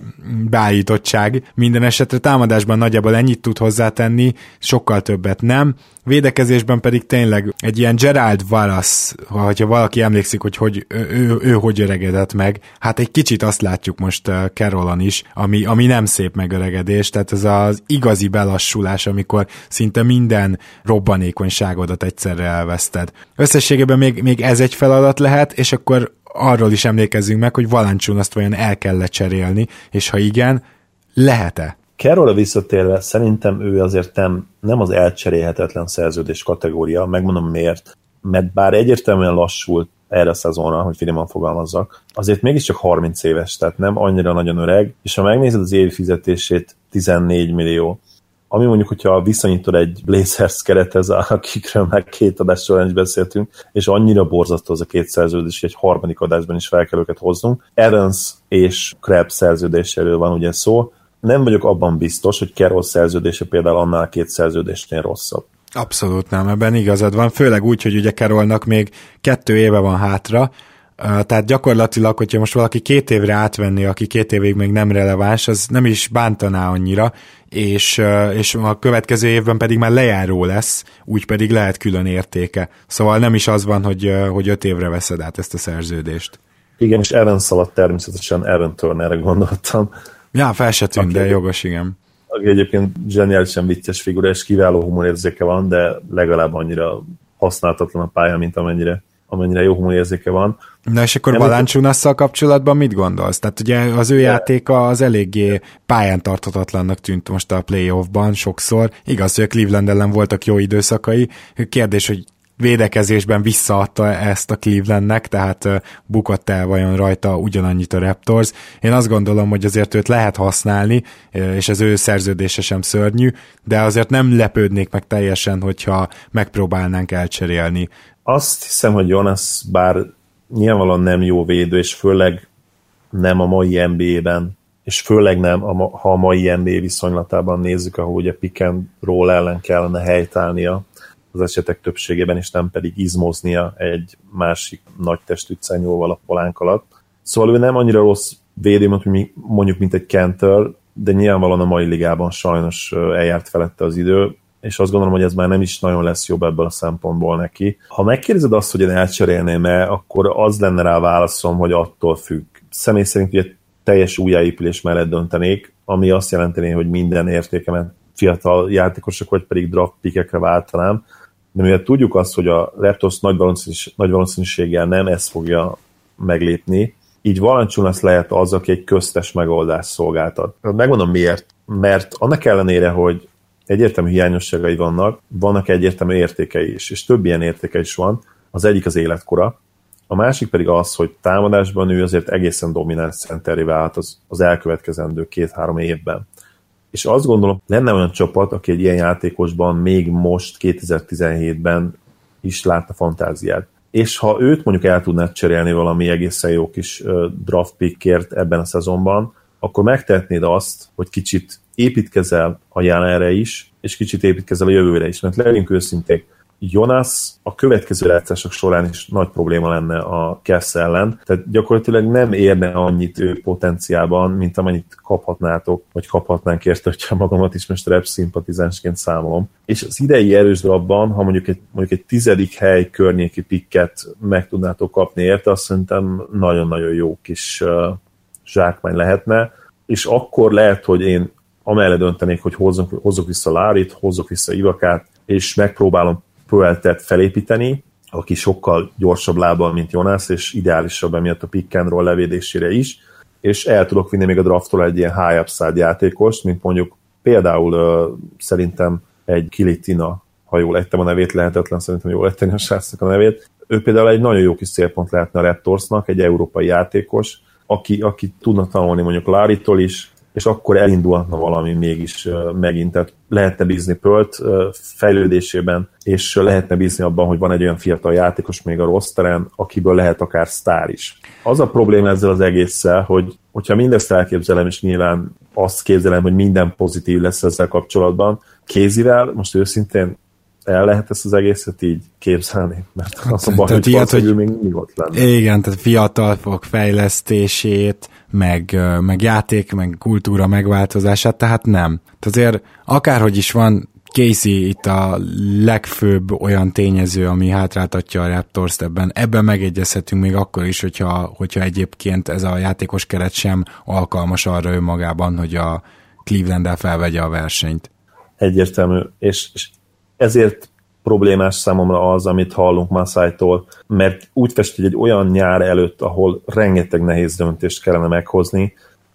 beállítottság. Minden esetre támadásban nagyjából ennyit tud hozzá hozzátenni, sokkal többet nem. Védekezésben pedig tényleg egy ilyen Gerald Wallace, ha valaki emlékszik, hogy, hogy ő, ő, ő hogy öregedett meg, hát egy kicsit azt látjuk most uh, Carolon is, ami, ami nem szép megöregedés, tehát ez az igazi belassulás, amikor szinte minden robbanékonyságodat egyszerre elveszted. Összességében még, még ez egy feladat lehet, és akkor arról is emlékezzünk meg, hogy Valancsun azt vajon el kell lecserélni, és ha igen, lehet-e? Carrollra visszatérve, szerintem ő azért nem, nem az elcserélhetetlen szerződés kategória, megmondom miért. Mert bár egyértelműen lassult erre a szezonra, hogy finoman fogalmazzak, azért mégiscsak 30 éves, tehát nem annyira nagyon öreg, és ha megnézed az évi fizetését, 14 millió. Ami mondjuk, hogyha viszonyítod egy Blazers kerethez, akikről már két adás során is beszéltünk, és annyira borzasztó az a két szerződés, hogy egy harmadik adásban is fel kell őket hoznunk. Evans és Krabs szerződéséről van ugye szó. Nem vagyok abban biztos, hogy Carroll szerződése például annál két szerződésnél rosszabb. Abszolút nem, ebben igazad van, főleg úgy, hogy ugye Carrollnak még kettő éve van hátra, tehát gyakorlatilag, hogyha most valaki két évre átvenni, aki két évig még nem releváns, az nem is bántaná annyira, és, és a következő évben pedig már lejáró lesz, úgy pedig lehet külön értéke. Szóval nem is az van, hogy, hogy öt évre veszed át ezt a szerződést. Igen, és Evan szaladt természetesen Evan Turnerre gondoltam. Ja, fel se tűnt, de jogos, igen. Aki egyébként zseniálisan vicces figura, és kiváló humorérzéke van, de legalább annyira használhatatlan a pálya, mint amennyire amennyire jó humorérzéke van. Na és akkor Valanciunasszal kapcsolatban mit gondolsz? Tehát ugye az ő de... játéka az eléggé pályán tarthatatlannak tűnt most a playoffban sokszor. Igaz, hogy a Cleveland ellen voltak jó időszakai. Kérdés, hogy védekezésben visszaadta ezt a Clevelandnek, tehát bukott el vajon rajta ugyanannyit a Raptors. Én azt gondolom, hogy azért őt lehet használni, és az ő szerződése sem szörnyű, de azért nem lepődnék meg teljesen, hogyha megpróbálnánk elcserélni azt hiszem, hogy Jonas bár nyilvánvalóan nem jó védő, és főleg nem a mai NBA-ben, és főleg nem, ha a mai NBA viszonylatában nézzük, ahol ugye pick and roll ellen kellene helytállnia az esetek többségében, és nem pedig izmoznia egy másik nagy testű cenyóval a polánk alatt. Szóval ő nem annyira rossz védő, mondjuk, mint egy Kenter, de nyilvánvalóan a mai ligában sajnos eljárt felette az idő, és azt gondolom, hogy ez már nem is nagyon lesz jobb ebből a szempontból neki. Ha megkérdezed azt, hogy én elcserélném-e, akkor az lenne rá válaszom, hogy attól függ. Személy szerint ugye teljes újjáépülés mellett döntenék, ami azt jelenteni, hogy minden értékemet fiatal játékosok, vagy pedig draft pickekre váltanám, de mivel tudjuk azt, hogy a Raptors nagy, valószínűség, nagy valószínűséggel nem ezt fogja meglépni, így Valanciunas lehet az, aki egy köztes megoldást szolgáltat. Megmondom miért. Mert annak ellenére, hogy egyértelmű hiányosságai vannak, vannak egyértelmű értékei is, és több ilyen értéke is van. Az egyik az életkora, a másik pedig az, hogy támadásban ő azért egészen domináns centeré vált az, az elkövetkezendő két-három évben. És azt gondolom, lenne olyan csapat, aki egy ilyen játékosban még most 2017-ben is látta fantáziát. És ha őt mondjuk el tudnád cserélni valami egészen jó kis draft pickért ebben a szezonban, akkor megtehetnéd azt, hogy kicsit építkezel a jelenre is, és kicsit építkezel a jövőre is, mert legyünk őszinték, Jonas a következő játszások során is nagy probléma lenne a Kess ellen, tehát gyakorlatilag nem érne annyit ő potenciálban, mint amennyit kaphatnátok, vagy kaphatnánk érte, hogyha magamat is most rep szimpatizánsként számolom. És az idei erős abban, ha mondjuk egy, mondjuk egy tizedik hely környéki pikket meg tudnátok kapni érte, azt szerintem nagyon-nagyon jó kis uh, zsákmány lehetne, és akkor lehet, hogy én amellett döntenék, hogy hozzuk, hozzuk vissza Lárit, hozzuk vissza Ivakát, és megpróbálom Pueltet felépíteni, aki sokkal gyorsabb lábbal, mint Jonas, és ideálisabb emiatt a pick and roll levédésére is, és el tudok vinni még a drafttól egy ilyen high upside játékost, mint mondjuk például uh, szerintem egy Kilitina, ha jól ettem a nevét, lehetetlen szerintem jól letteni a srácnak a nevét. Ő például egy nagyon jó kis célpont lehetne a Raptorsnak, egy európai játékos, aki, aki tudna tanulni mondjuk Láritól is, és akkor elindulhatna valami mégis megint. Tehát lehetne bízni Pölt fejlődésében, és lehetne bízni abban, hogy van egy olyan fiatal játékos még a rosteren, akiből lehet akár sztár is. Az a probléma ezzel az egésszel, hogy hogyha mindezt elképzelem, és nyilván azt képzelem, hogy minden pozitív lesz ezzel kapcsolatban, kézivel, most őszintén el lehet ezt az egészet így képzelni, mert az a baj, hogy ilyet, hogy még mindig ott lenne. Igen, tehát fiatal fog fejlesztését, meg, meg játék, meg kultúra megváltozását, tehát nem. Tehát azért akárhogy is van, Casey itt a legfőbb olyan tényező, ami hátráltatja a raptors ebben. Ebben megegyezhetünk még akkor is, hogyha, hogyha egyébként ez a játékos keret sem alkalmas arra önmagában, hogy a Cleveland-el felvegye a versenyt. Egyértelmű, és, és ezért problémás számomra az, amit hallunk Masai-tól, mert úgy fest, hogy egy olyan nyár előtt, ahol rengeteg nehéz döntést kellene meghozni,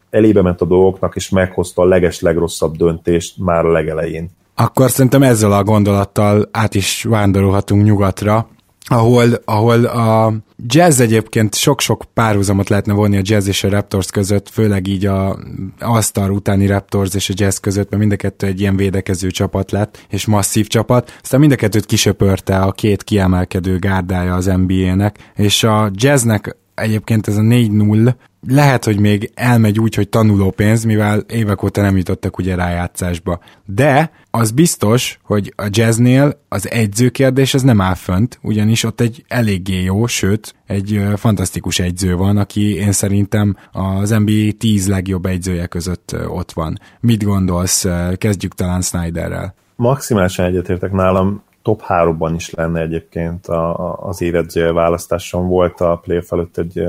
elébe ment a dolgoknak, és meghozta a leges legrosszabb döntést már a legelején. Akkor szerintem ezzel a gondolattal át is vándorolhatunk nyugatra, ahol, ahol a jazz egyébként sok-sok párhuzamot lehetne vonni a jazz és a Raptors között, főleg így a All-Star utáni Raptors és a jazz között, mert mind a kettő egy ilyen védekező csapat lett, és masszív csapat. Aztán mind a kettőt kisöpörte a két kiemelkedő gárdája az NBA-nek, és a jazznek egyébként ez a 4-0 lehet, hogy még elmegy úgy, hogy tanuló pénz, mivel évek óta nem jutottak ugye rájátszásba. De az biztos, hogy a jazznél az egyzőkérdés az nem áll fönt, ugyanis ott egy eléggé jó, sőt, egy fantasztikus egyző van, aki én szerintem az NBA 10 legjobb egyzője között ott van. Mit gondolsz? Kezdjük talán Snyderrel. Maximálisan egyetértek nálam top 3-ban is lenne egyébként a, a, az évedző választáson. Volt a play előtt egy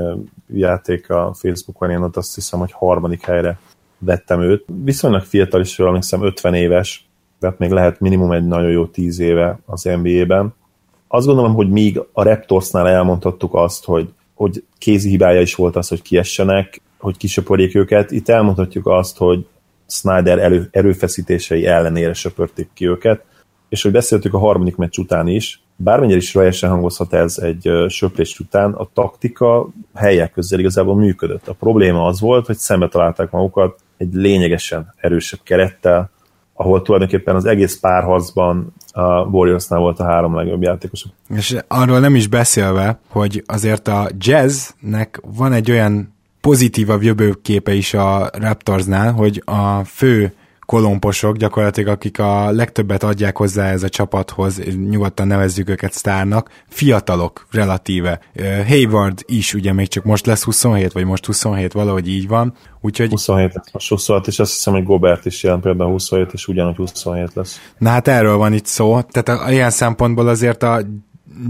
játék a Facebookon, én ott azt hiszem, hogy harmadik helyre vettem őt. Viszonylag fiatal is, emlékszem, 50 éves, tehát még lehet minimum egy nagyon jó 10 éve az NBA-ben. Azt gondolom, hogy míg a Raptorsnál elmondhattuk azt, hogy, hogy kézi hibája is volt az, hogy kiessenek, hogy kisöpörjék őket, itt elmondhatjuk azt, hogy Snyder elő, erőfeszítései ellenére söpörték ki őket, és hogy beszéltük a harmadik meccs után is, bármennyire is rajesen hangozhat ez egy söprés után, a taktika helyek közel igazából működött. A probléma az volt, hogy szembe találták magukat egy lényegesen erősebb kerettel, ahol tulajdonképpen az egész párharcban a Warriorsnál volt a három legjobb játékosok. És arról nem is beszélve, hogy azért a jazznek van egy olyan pozitívabb jövőképe is a Raptorsnál, hogy a fő kolomposok gyakorlatilag, akik a legtöbbet adják hozzá ez a csapathoz, nyugodtan nevezzük őket sztárnak, fiatalok relatíve. Hayward is ugye még csak most lesz 27, vagy most 27, valahogy így van. Úgyhogy... 27 lesz most 26, és azt hiszem, hogy Gobert is jelen például 27, és ugyanúgy 27 lesz. Na hát erről van itt szó. Tehát a, ilyen szempontból azért a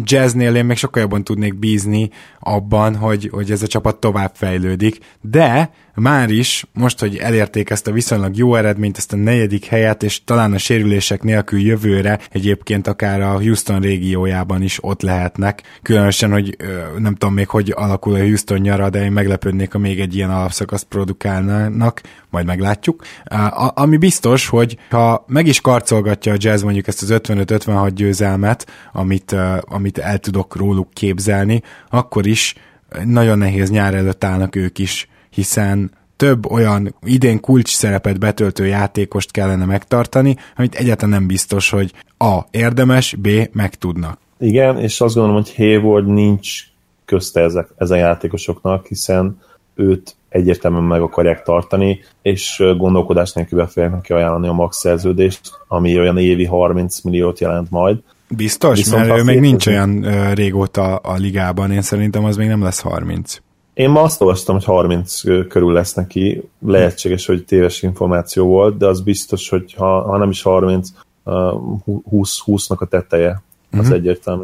jazznél én még sokkal jobban tudnék bízni abban, hogy, hogy ez a csapat tovább fejlődik, de már is, most, hogy elérték ezt a viszonylag jó eredményt, ezt a negyedik helyet, és talán a sérülések nélkül jövőre egyébként akár a Houston régiójában is ott lehetnek. Különösen, hogy nem tudom még, hogy alakul a Houston nyara, de én meglepődnék, ha még egy ilyen alapszakaszt produkálnának, majd meglátjuk. A, ami biztos, hogy ha meg is karcolgatja a jazz mondjuk ezt az 55-56 győzelmet, amit, amit el tudok róluk képzelni, akkor is nagyon nehéz nyár előtt állnak ők is hiszen több olyan idén kulcs szerepet betöltő játékost kellene megtartani, amit egyáltalán nem biztos, hogy A. érdemes, B. meg tudnak. Igen, és azt gondolom, hogy Hayward nincs közte ezek, ezen játékosoknak, hiszen őt egyértelműen meg akarják tartani, és gondolkodás nélkül be fogják neki ajánlani a max szerződést, ami olyan évi 30 milliót jelent majd. Biztos? Viszont mert ő még nincs olyan régóta a ligában, én szerintem az még nem lesz 30. Én ma azt olvastam, hogy 30 körül lesz neki, lehetséges, hogy téves információ volt, de az biztos, hogy ha, ha nem is 30, 20, 20-nak a teteje, az uh-huh. egyértelmű.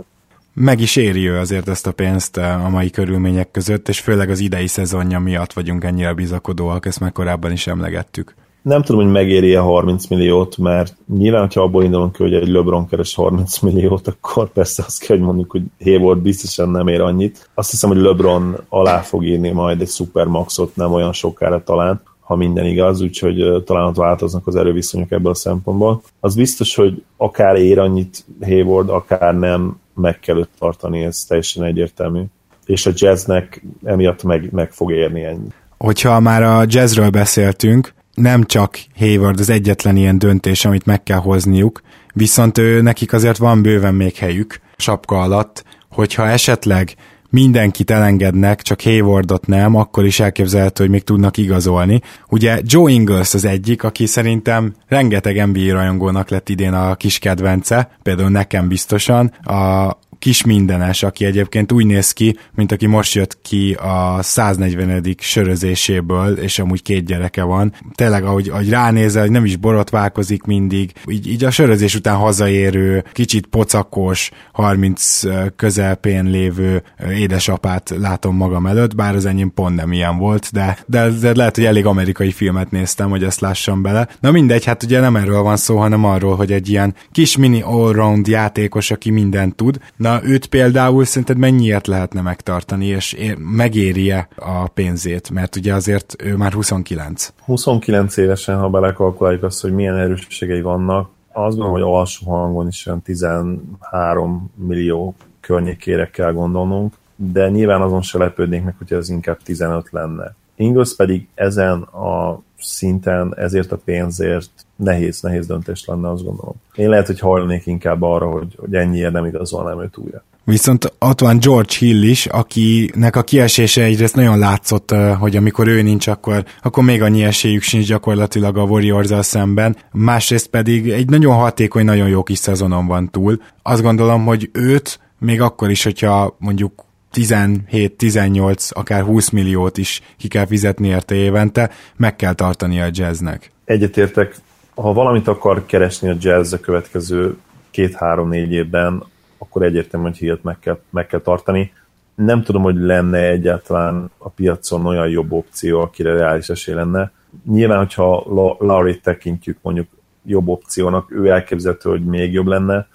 Meg is éri ő azért ezt a pénzt a mai körülmények között, és főleg az idei szezonja miatt vagyunk ennyire bizakodóak, ezt már korábban is emlegettük nem tudom, hogy megéri-e 30 milliót, mert nyilván, hogyha abból indulunk ki, hogy egy LeBron keres 30 milliót, akkor persze azt kell, hogy mondjuk, hogy Hayward biztosan nem ér annyit. Azt hiszem, hogy LeBron alá fog írni majd egy supermaxot, nem olyan sokára talán, ha minden igaz, úgyhogy talán ott változnak az erőviszonyok ebből a szempontból. Az biztos, hogy akár ér annyit Hayward, akár nem, meg kell őt tartani, ez teljesen egyértelmű. És a jazznek emiatt meg, meg fog érni ennyi. Hogyha már a jazzről beszéltünk, nem csak Hayward az egyetlen ilyen döntés, amit meg kell hozniuk, viszont ő, nekik azért van bőven még helyük sapka alatt, hogyha esetleg mindenkit elengednek, csak Haywardot nem, akkor is elképzelhető, hogy még tudnak igazolni. Ugye Joe Ingles az egyik, aki szerintem rengeteg NBA rajongónak lett idén a kis kedvence, például nekem biztosan. A kis mindenes, aki egyébként úgy néz ki, mint aki most jött ki a 140. sörözéséből, és amúgy két gyereke van. Tényleg, ahogy, ahogy ránézel, hogy nem is borotválkozik mindig, így, így a sörözés után hazaérő, kicsit pocakos, 30 közelpén lévő édesapát látom magam előtt, bár az enyém pont nem ilyen volt, de, de, de lehet, hogy elég amerikai filmet néztem, hogy ezt lássam bele. Na mindegy, hát ugye nem erről van szó, hanem arról, hogy egy ilyen kis mini allround játékos, aki mindent tud. Na őt például szerinted mennyiért lehetne megtartani, és ér, megéri-e a pénzét? Mert ugye azért ő már 29. 29 évesen, ha belekalkuláljuk azt, hogy milyen erősségei vannak, azt gondolom, hogy alsó hangon is olyan 13 millió környékére kell gondolnunk, de nyilván azon se lepődnék meg, hogy ez inkább 15 lenne. Ingles pedig ezen a szinten, ezért a pénzért nehéz, nehéz döntés lenne, azt gondolom. Én lehet, hogy hajlanék inkább arra, hogy, hogy ennyiért nem igazolnám őt újra. Viszont ott van George Hill is, akinek a kiesése egyrészt nagyon látszott, hogy amikor ő nincs, akkor, akkor még annyi esélyük sincs gyakorlatilag a warriors szemben. Másrészt pedig egy nagyon hatékony, nagyon jó kis szezonon van túl. Azt gondolom, hogy őt még akkor is, hogyha mondjuk 17-18, akár 20 milliót is ki kell fizetni érte évente, meg kell tartani a jazznek. Egyetértek, ha valamit akar keresni a jazz a következő két-három-négy évben, akkor egyértelmű, hogy hírt meg kell, meg kell tartani. Nem tudom, hogy lenne egyáltalán a piacon olyan jobb opció, akire reális esély lenne. Nyilván, hogyha Laurie tekintjük mondjuk jobb opciónak, ő elképzelhető, hogy még jobb lenne,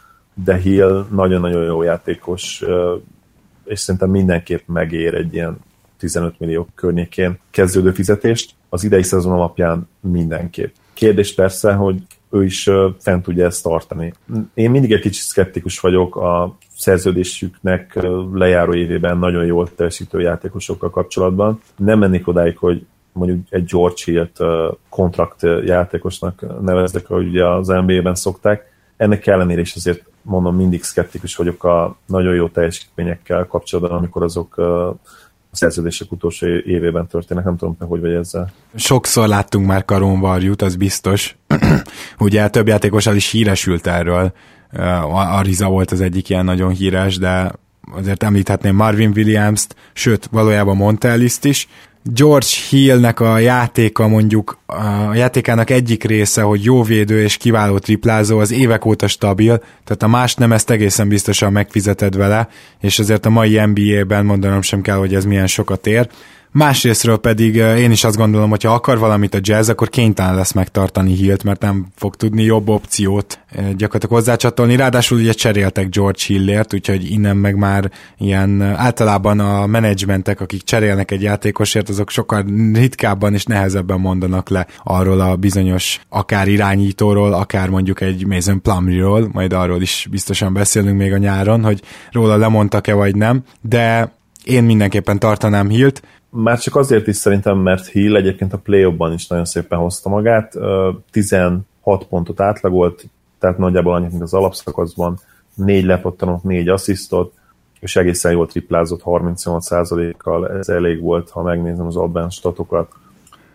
de Hill nagyon-nagyon jó játékos, és szerintem mindenképp megér egy ilyen 15 millió környékén kezdődő fizetést. Az idei szezon alapján mindenképp. Kérdés persze, hogy ő is fent tudja ezt tartani. Én mindig egy kicsit szkeptikus vagyok a szerződésüknek lejáró évében nagyon jól teljesítő játékosokkal kapcsolatban. Nem mennék odáig, hogy mondjuk egy George Hill-t kontrakt játékosnak neveznek, ahogy ugye az NBA-ben szokták. Ennek ellenére is azért mondom, mindig szkeptikus vagyok a nagyon jó teljesítményekkel kapcsolatban, amikor azok szerződések utolsó évében történnek, nem tudom, te hogy vagy ezzel. Sokszor láttunk már karonvarjút, az biztos. Ugye több játékossal is híresült erről. Ariza volt az egyik ilyen nagyon híres, de azért említhetném Marvin Williams-t, sőt, valójában Monteliszt is, George Hillnek a játéka mondjuk a játékának egyik része, hogy jó védő és kiváló triplázó, az évek óta stabil, tehát a más nem ezt egészen biztosan megfizeted vele, és azért a mai NBA-ben mondanom sem kell, hogy ez milyen sokat ér. Másrésztről pedig én is azt gondolom, hogy ha akar valamit a jazz, akkor kénytelen lesz megtartani Hillt, mert nem fog tudni jobb opciót gyakorlatilag hozzácsatolni. Ráadásul ugye cseréltek George Hillért, úgyhogy innen meg már ilyen általában a menedzsmentek, akik cserélnek egy játékosért, azok sokkal ritkábban és nehezebben mondanak le arról a bizonyos akár irányítóról, akár mondjuk egy Mason Plumlee-ról, majd arról is biztosan beszélünk még a nyáron, hogy róla lemondtak-e vagy nem, de én mindenképpen tartanám Hillt, már csak azért is szerintem, mert Hill egyébként a play is nagyon szépen hozta magát, 16 pontot átlagolt, tehát nagyjából annyit, mint az alapszakaszban, négy lepottanok, négy asszisztot, és egészen jól triplázott 38%-kal, ez elég volt, ha megnézem az advanced statokat,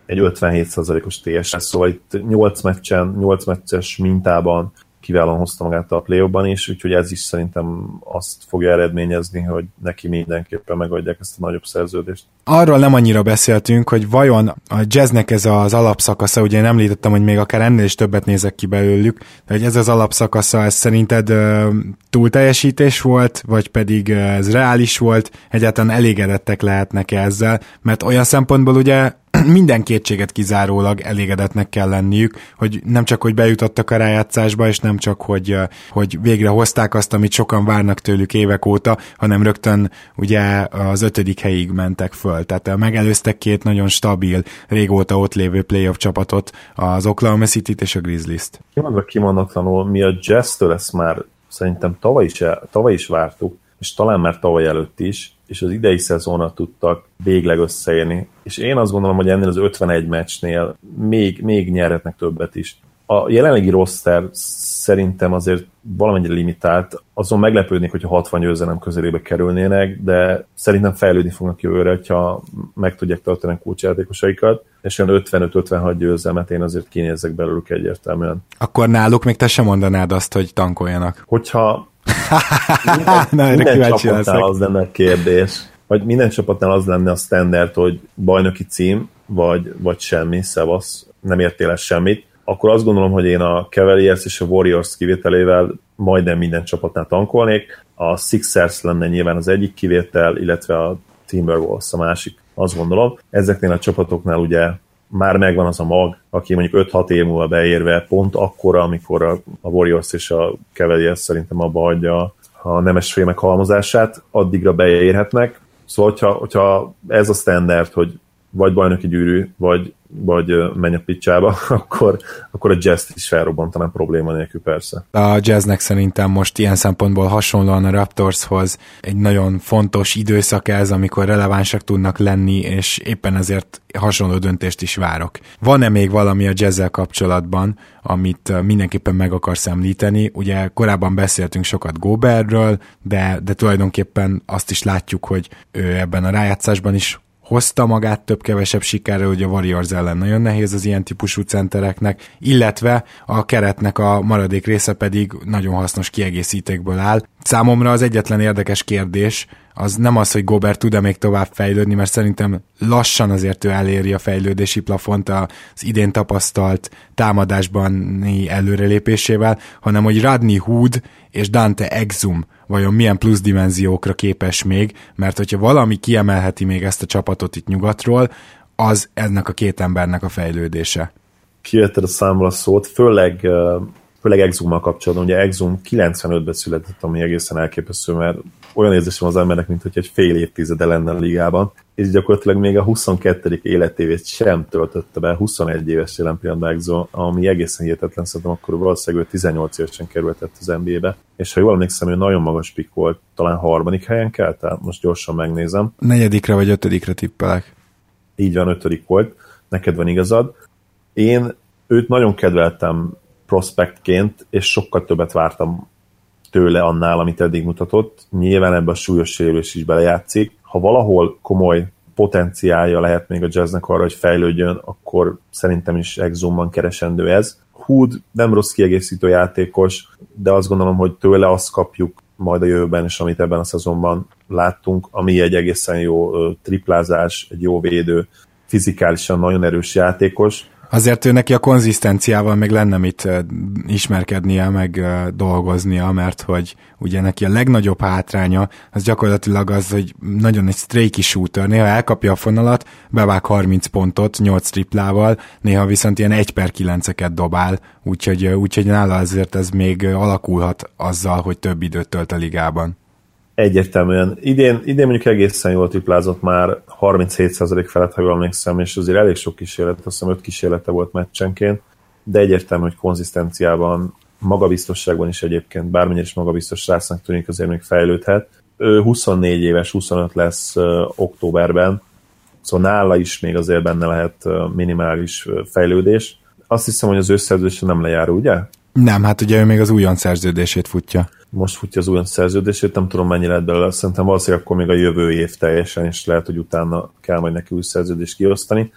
egy 57%-os TSS, szóval itt 8 meccsen, 8 meccses mintában kiválóan hozta magát a play is, úgyhogy ez is szerintem azt fogja eredményezni, hogy neki mindenképpen megadják ezt a nagyobb szerződést. Arról nem annyira beszéltünk, hogy vajon a jazznek ez az alapszakasza, ugye én említettem, hogy még akár ennél is többet nézek ki belőlük, de hogy ez az alapszakasza, ez szerinted uh, túlteljesítés volt, vagy pedig uh, ez reális volt, egyáltalán elégedettek lehetnek ezzel, mert olyan szempontból ugye minden kétséget kizárólag elégedetnek kell lenniük, hogy nem csak, hogy bejutottak a rájátszásba, és nem csak, hogy, hogy végre hozták azt, amit sokan várnak tőlük évek óta, hanem rögtön ugye az ötödik helyig mentek föl. Tehát megelőztek két nagyon stabil, régóta ott lévő playoff csapatot, az Oklahoma City-t és a Grizzlies-t. Kimondva kimondatlanul, mi a Jazz-től ezt már szerintem tavaly is, tavaly is vártuk, és talán már tavaly előtt is, és az idei szezonra tudtak végleg összeérni. És én azt gondolom, hogy ennél az 51 meccsnél még, még nyerhetnek többet is. A jelenlegi roster szerintem azért valamennyire limitált, azon meglepődnék, hogyha 60 győzelem közelébe kerülnének, de szerintem fejlődni fognak jövőre, hogyha meg tudják tartani a kulcsjátékosaikat, és olyan 55-56 győzelmet én azért kinézek belőlük egyértelműen. Akkor náluk még te sem mondanád azt, hogy tankoljanak. Hogyha minden, Na, minden csapatnál az lenne a kérdés, vagy minden csapatnál az lenne a standard, hogy bajnoki cím, vagy, vagy semmi, szevasz, nem értél el semmit, akkor azt gondolom, hogy én a Cavaliers és a Warriors kivételével majdnem minden csapatnál tankolnék. A Sixers lenne nyilván az egyik kivétel, illetve a Timberwolves a másik, azt gondolom. Ezeknél a csapatoknál ugye már megvan az a mag, aki mondjuk 5-6 év múlva beérve, pont akkora, amikor a, a Warriors és a Cavaliers szerintem abba hagyja a nemes fémek halmozását, addigra beérhetnek. Szóval, hogyha, hogyha ez a standard, hogy vagy bajnoki gyűrű, vagy, vagy menj a picsába, akkor, akkor a jazz is felrobbantanám probléma nélkül persze. A jazznek szerintem most ilyen szempontból hasonlóan a Raptorshoz egy nagyon fontos időszak ez, amikor relevánsak tudnak lenni, és éppen ezért hasonló döntést is várok. Van-e még valami a jazzzel kapcsolatban, amit mindenképpen meg akarsz említeni? Ugye korábban beszéltünk sokat Goberről, de, de tulajdonképpen azt is látjuk, hogy ő ebben a rájátszásban is hozta magát több-kevesebb sikerrel, hogy a Warriors ellen nagyon nehéz az ilyen típusú centereknek, illetve a keretnek a maradék része pedig nagyon hasznos kiegészítékből áll. Számomra az egyetlen érdekes kérdés az nem az, hogy Gobert tud-e még tovább fejlődni, mert szerintem lassan azért ő eléri a fejlődési plafont az idén tapasztalt támadásban előrelépésével, hanem hogy Radney Hood és Dante Exum vajon milyen plusz dimenziókra képes még, mert hogyha valami kiemelheti még ezt a csapatot itt nyugatról, az ennek a két embernek a fejlődése. Kijötted a számra szót, főleg, főleg Exummal kapcsolatban. Ugye Exum 95-ben született, ami egészen elképesztő, mert olyan érzésem az embernek, mint hogy egy fél évtizede lenne a ligában, és gyakorlatilag még a 22. életévét sem töltötte be, 21 éves jelen pillanatban ami egészen hihetetlen, szerintem akkor valószínűleg 18 évesen kerültett az NBA-be, és ha jól emlékszem, hogy nagyon magas pik volt, talán harmadik helyen kell, tehát most gyorsan megnézem. Negyedikre vagy ötödikre tippelek. Így van, ötödik volt, neked van igazad. Én őt nagyon kedveltem prospektként, és sokkal többet vártam tőle annál, amit eddig mutatott. Nyilván ebben a súlyos sérülés is belejátszik. Ha valahol komoly potenciálja lehet még a jazznek arra, hogy fejlődjön, akkor szerintem is Exumban keresendő ez. Hood nem rossz kiegészítő játékos, de azt gondolom, hogy tőle azt kapjuk majd a jövőben is, amit ebben a szezonban láttunk, ami egy egészen jó triplázás, egy jó védő, fizikálisan nagyon erős játékos, Azért ő neki a konzisztenciával még lenne mit ismerkednie, meg dolgoznia, mert hogy ugye neki a legnagyobb hátránya az gyakorlatilag az, hogy nagyon egy streaky shooter, néha elkapja a fonalat, bevág 30 pontot 8 triplával, néha viszont ilyen 1 per 9-eket dobál, úgyhogy, úgyhogy nála azért ez még alakulhat azzal, hogy több időt tölt a ligában egyértelműen. Idén, idén mondjuk egészen jól triplázott már 37% felett, ha jól emlékszem, és azért elég sok kísérlet, azt hiszem 5 kísérlete volt meccsenként, de egyértelmű, hogy konzisztenciában, magabiztosságban is egyébként, bármennyire is magabiztos srácnak tűnik, azért még fejlődhet. Ő 24 éves, 25 lesz októberben, szóval nála is még azért benne lehet minimális fejlődés. Azt hiszem, hogy az összerződése nem lejár, ugye? Nem, hát ugye ő még az újon szerződését futja most futja az új szerződését, nem tudom mennyi lehet belőle, szerintem valószínűleg akkor még a jövő év teljesen, és lehet, hogy utána kell majd neki új szerződést kiosztani.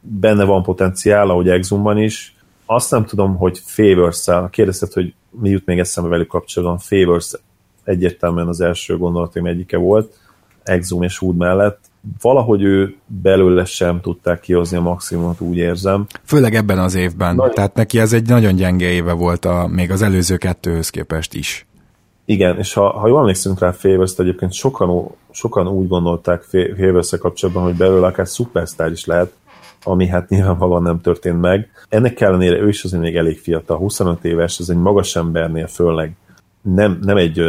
Benne van potenciál, ahogy Exumban is. Azt nem tudom, hogy Favors-szel, kérdezted, hogy mi jut még eszembe velük kapcsolatban, Favors egyértelműen az első gondolatom egyike volt, Exum és Wood mellett. Valahogy ő belőle sem tudták kihozni a maximumot, úgy érzem. Főleg ebben az évben. Nagy... Tehát neki ez egy nagyon gyenge éve volt a, még az előző kettőhöz képest is. Igen, és ha, ha jól emlékszünk rá favors egyébként sokan, sokan úgy gondolták favors kapcsolatban, hogy belőle akár szupersztár is lehet, ami hát nyilvánvalóan nem történt meg. Ennek ellenére ő is azért még elég fiatal, 25 éves, ez egy magas embernél főleg nem, nem egy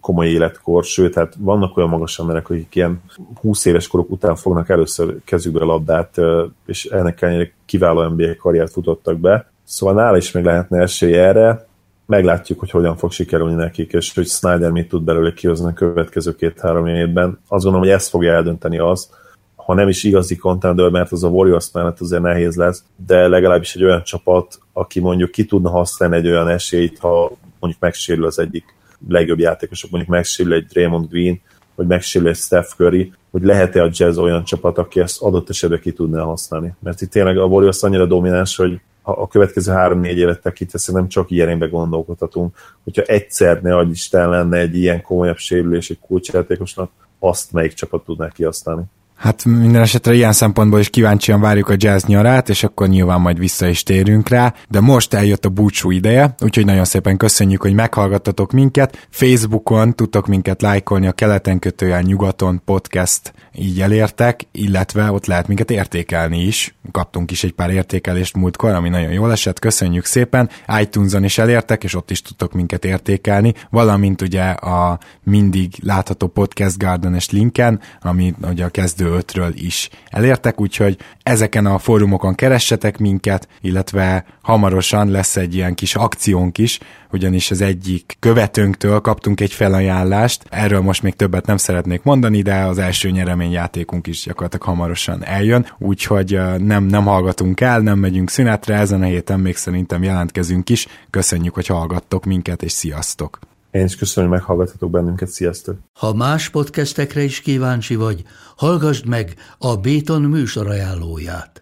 komoly életkor, sőt, hát vannak olyan magas emberek, akik ilyen 20 éves korok után fognak először kezükbe a labdát, és ennek ellenére kiváló NBA karriert futottak be. Szóval nála is meg lehetne esély erre, meglátjuk, hogy hogyan fog sikerülni nekik, és hogy Snyder mit tud belőle kihozni a következő két-három évben. Azt gondolom, hogy ezt fogja eldönteni az, ha nem is igazi contender, mert az a Warriors mellett azért nehéz lesz, de legalábbis egy olyan csapat, aki mondjuk ki tudna használni egy olyan esélyt, ha mondjuk megsérül az egyik legjobb játékosok, mondjuk megsérül egy Draymond Green, vagy megsérül egy Steph Curry, hogy lehet-e a Jazz olyan csapat, aki ezt adott esetben ki tudná használni. Mert itt tényleg a Warriors annyira domináns, hogy a következő három-négy évet tekintve nem csak ilyenbe gondolkodhatunk. Hogyha egyszer, ne adj Isten lenne egy ilyen komolyabb sérülés egy kulcsjátékosnak, azt melyik csapat tudná kihasználni. Hát minden esetre ilyen szempontból is kíváncsian várjuk a jazz nyarát, és akkor nyilván majd vissza is térünk rá, de most eljött a búcsú ideje, úgyhogy nagyon szépen köszönjük, hogy meghallgattatok minket. Facebookon tudtok minket lájkolni a keleten kötően nyugaton podcast így elértek, illetve ott lehet minket értékelni is. Kaptunk is egy pár értékelést múltkor, ami nagyon jól esett, köszönjük szépen. iTunes-on is elértek, és ott is tudtok minket értékelni, valamint ugye a mindig látható Podcast Garden-es linken, ami ugye a kezdő 2025-ről is elértek, úgyhogy ezeken a fórumokon keressetek minket, illetve hamarosan lesz egy ilyen kis akciónk is, ugyanis az egyik követőnktől kaptunk egy felajánlást, erről most még többet nem szeretnék mondani, de az első nyereményjátékunk is gyakorlatilag hamarosan eljön, úgyhogy nem, nem hallgatunk el, nem megyünk szünetre, ezen a héten még szerintem jelentkezünk is. Köszönjük, hogy hallgattok minket, és sziasztok! Én is köszönöm, hogy meghallgatotok bennünket, sziasztok! Ha más podcastekre is kíváncsi vagy, hallgassd meg a Béton műsor ajánlóját.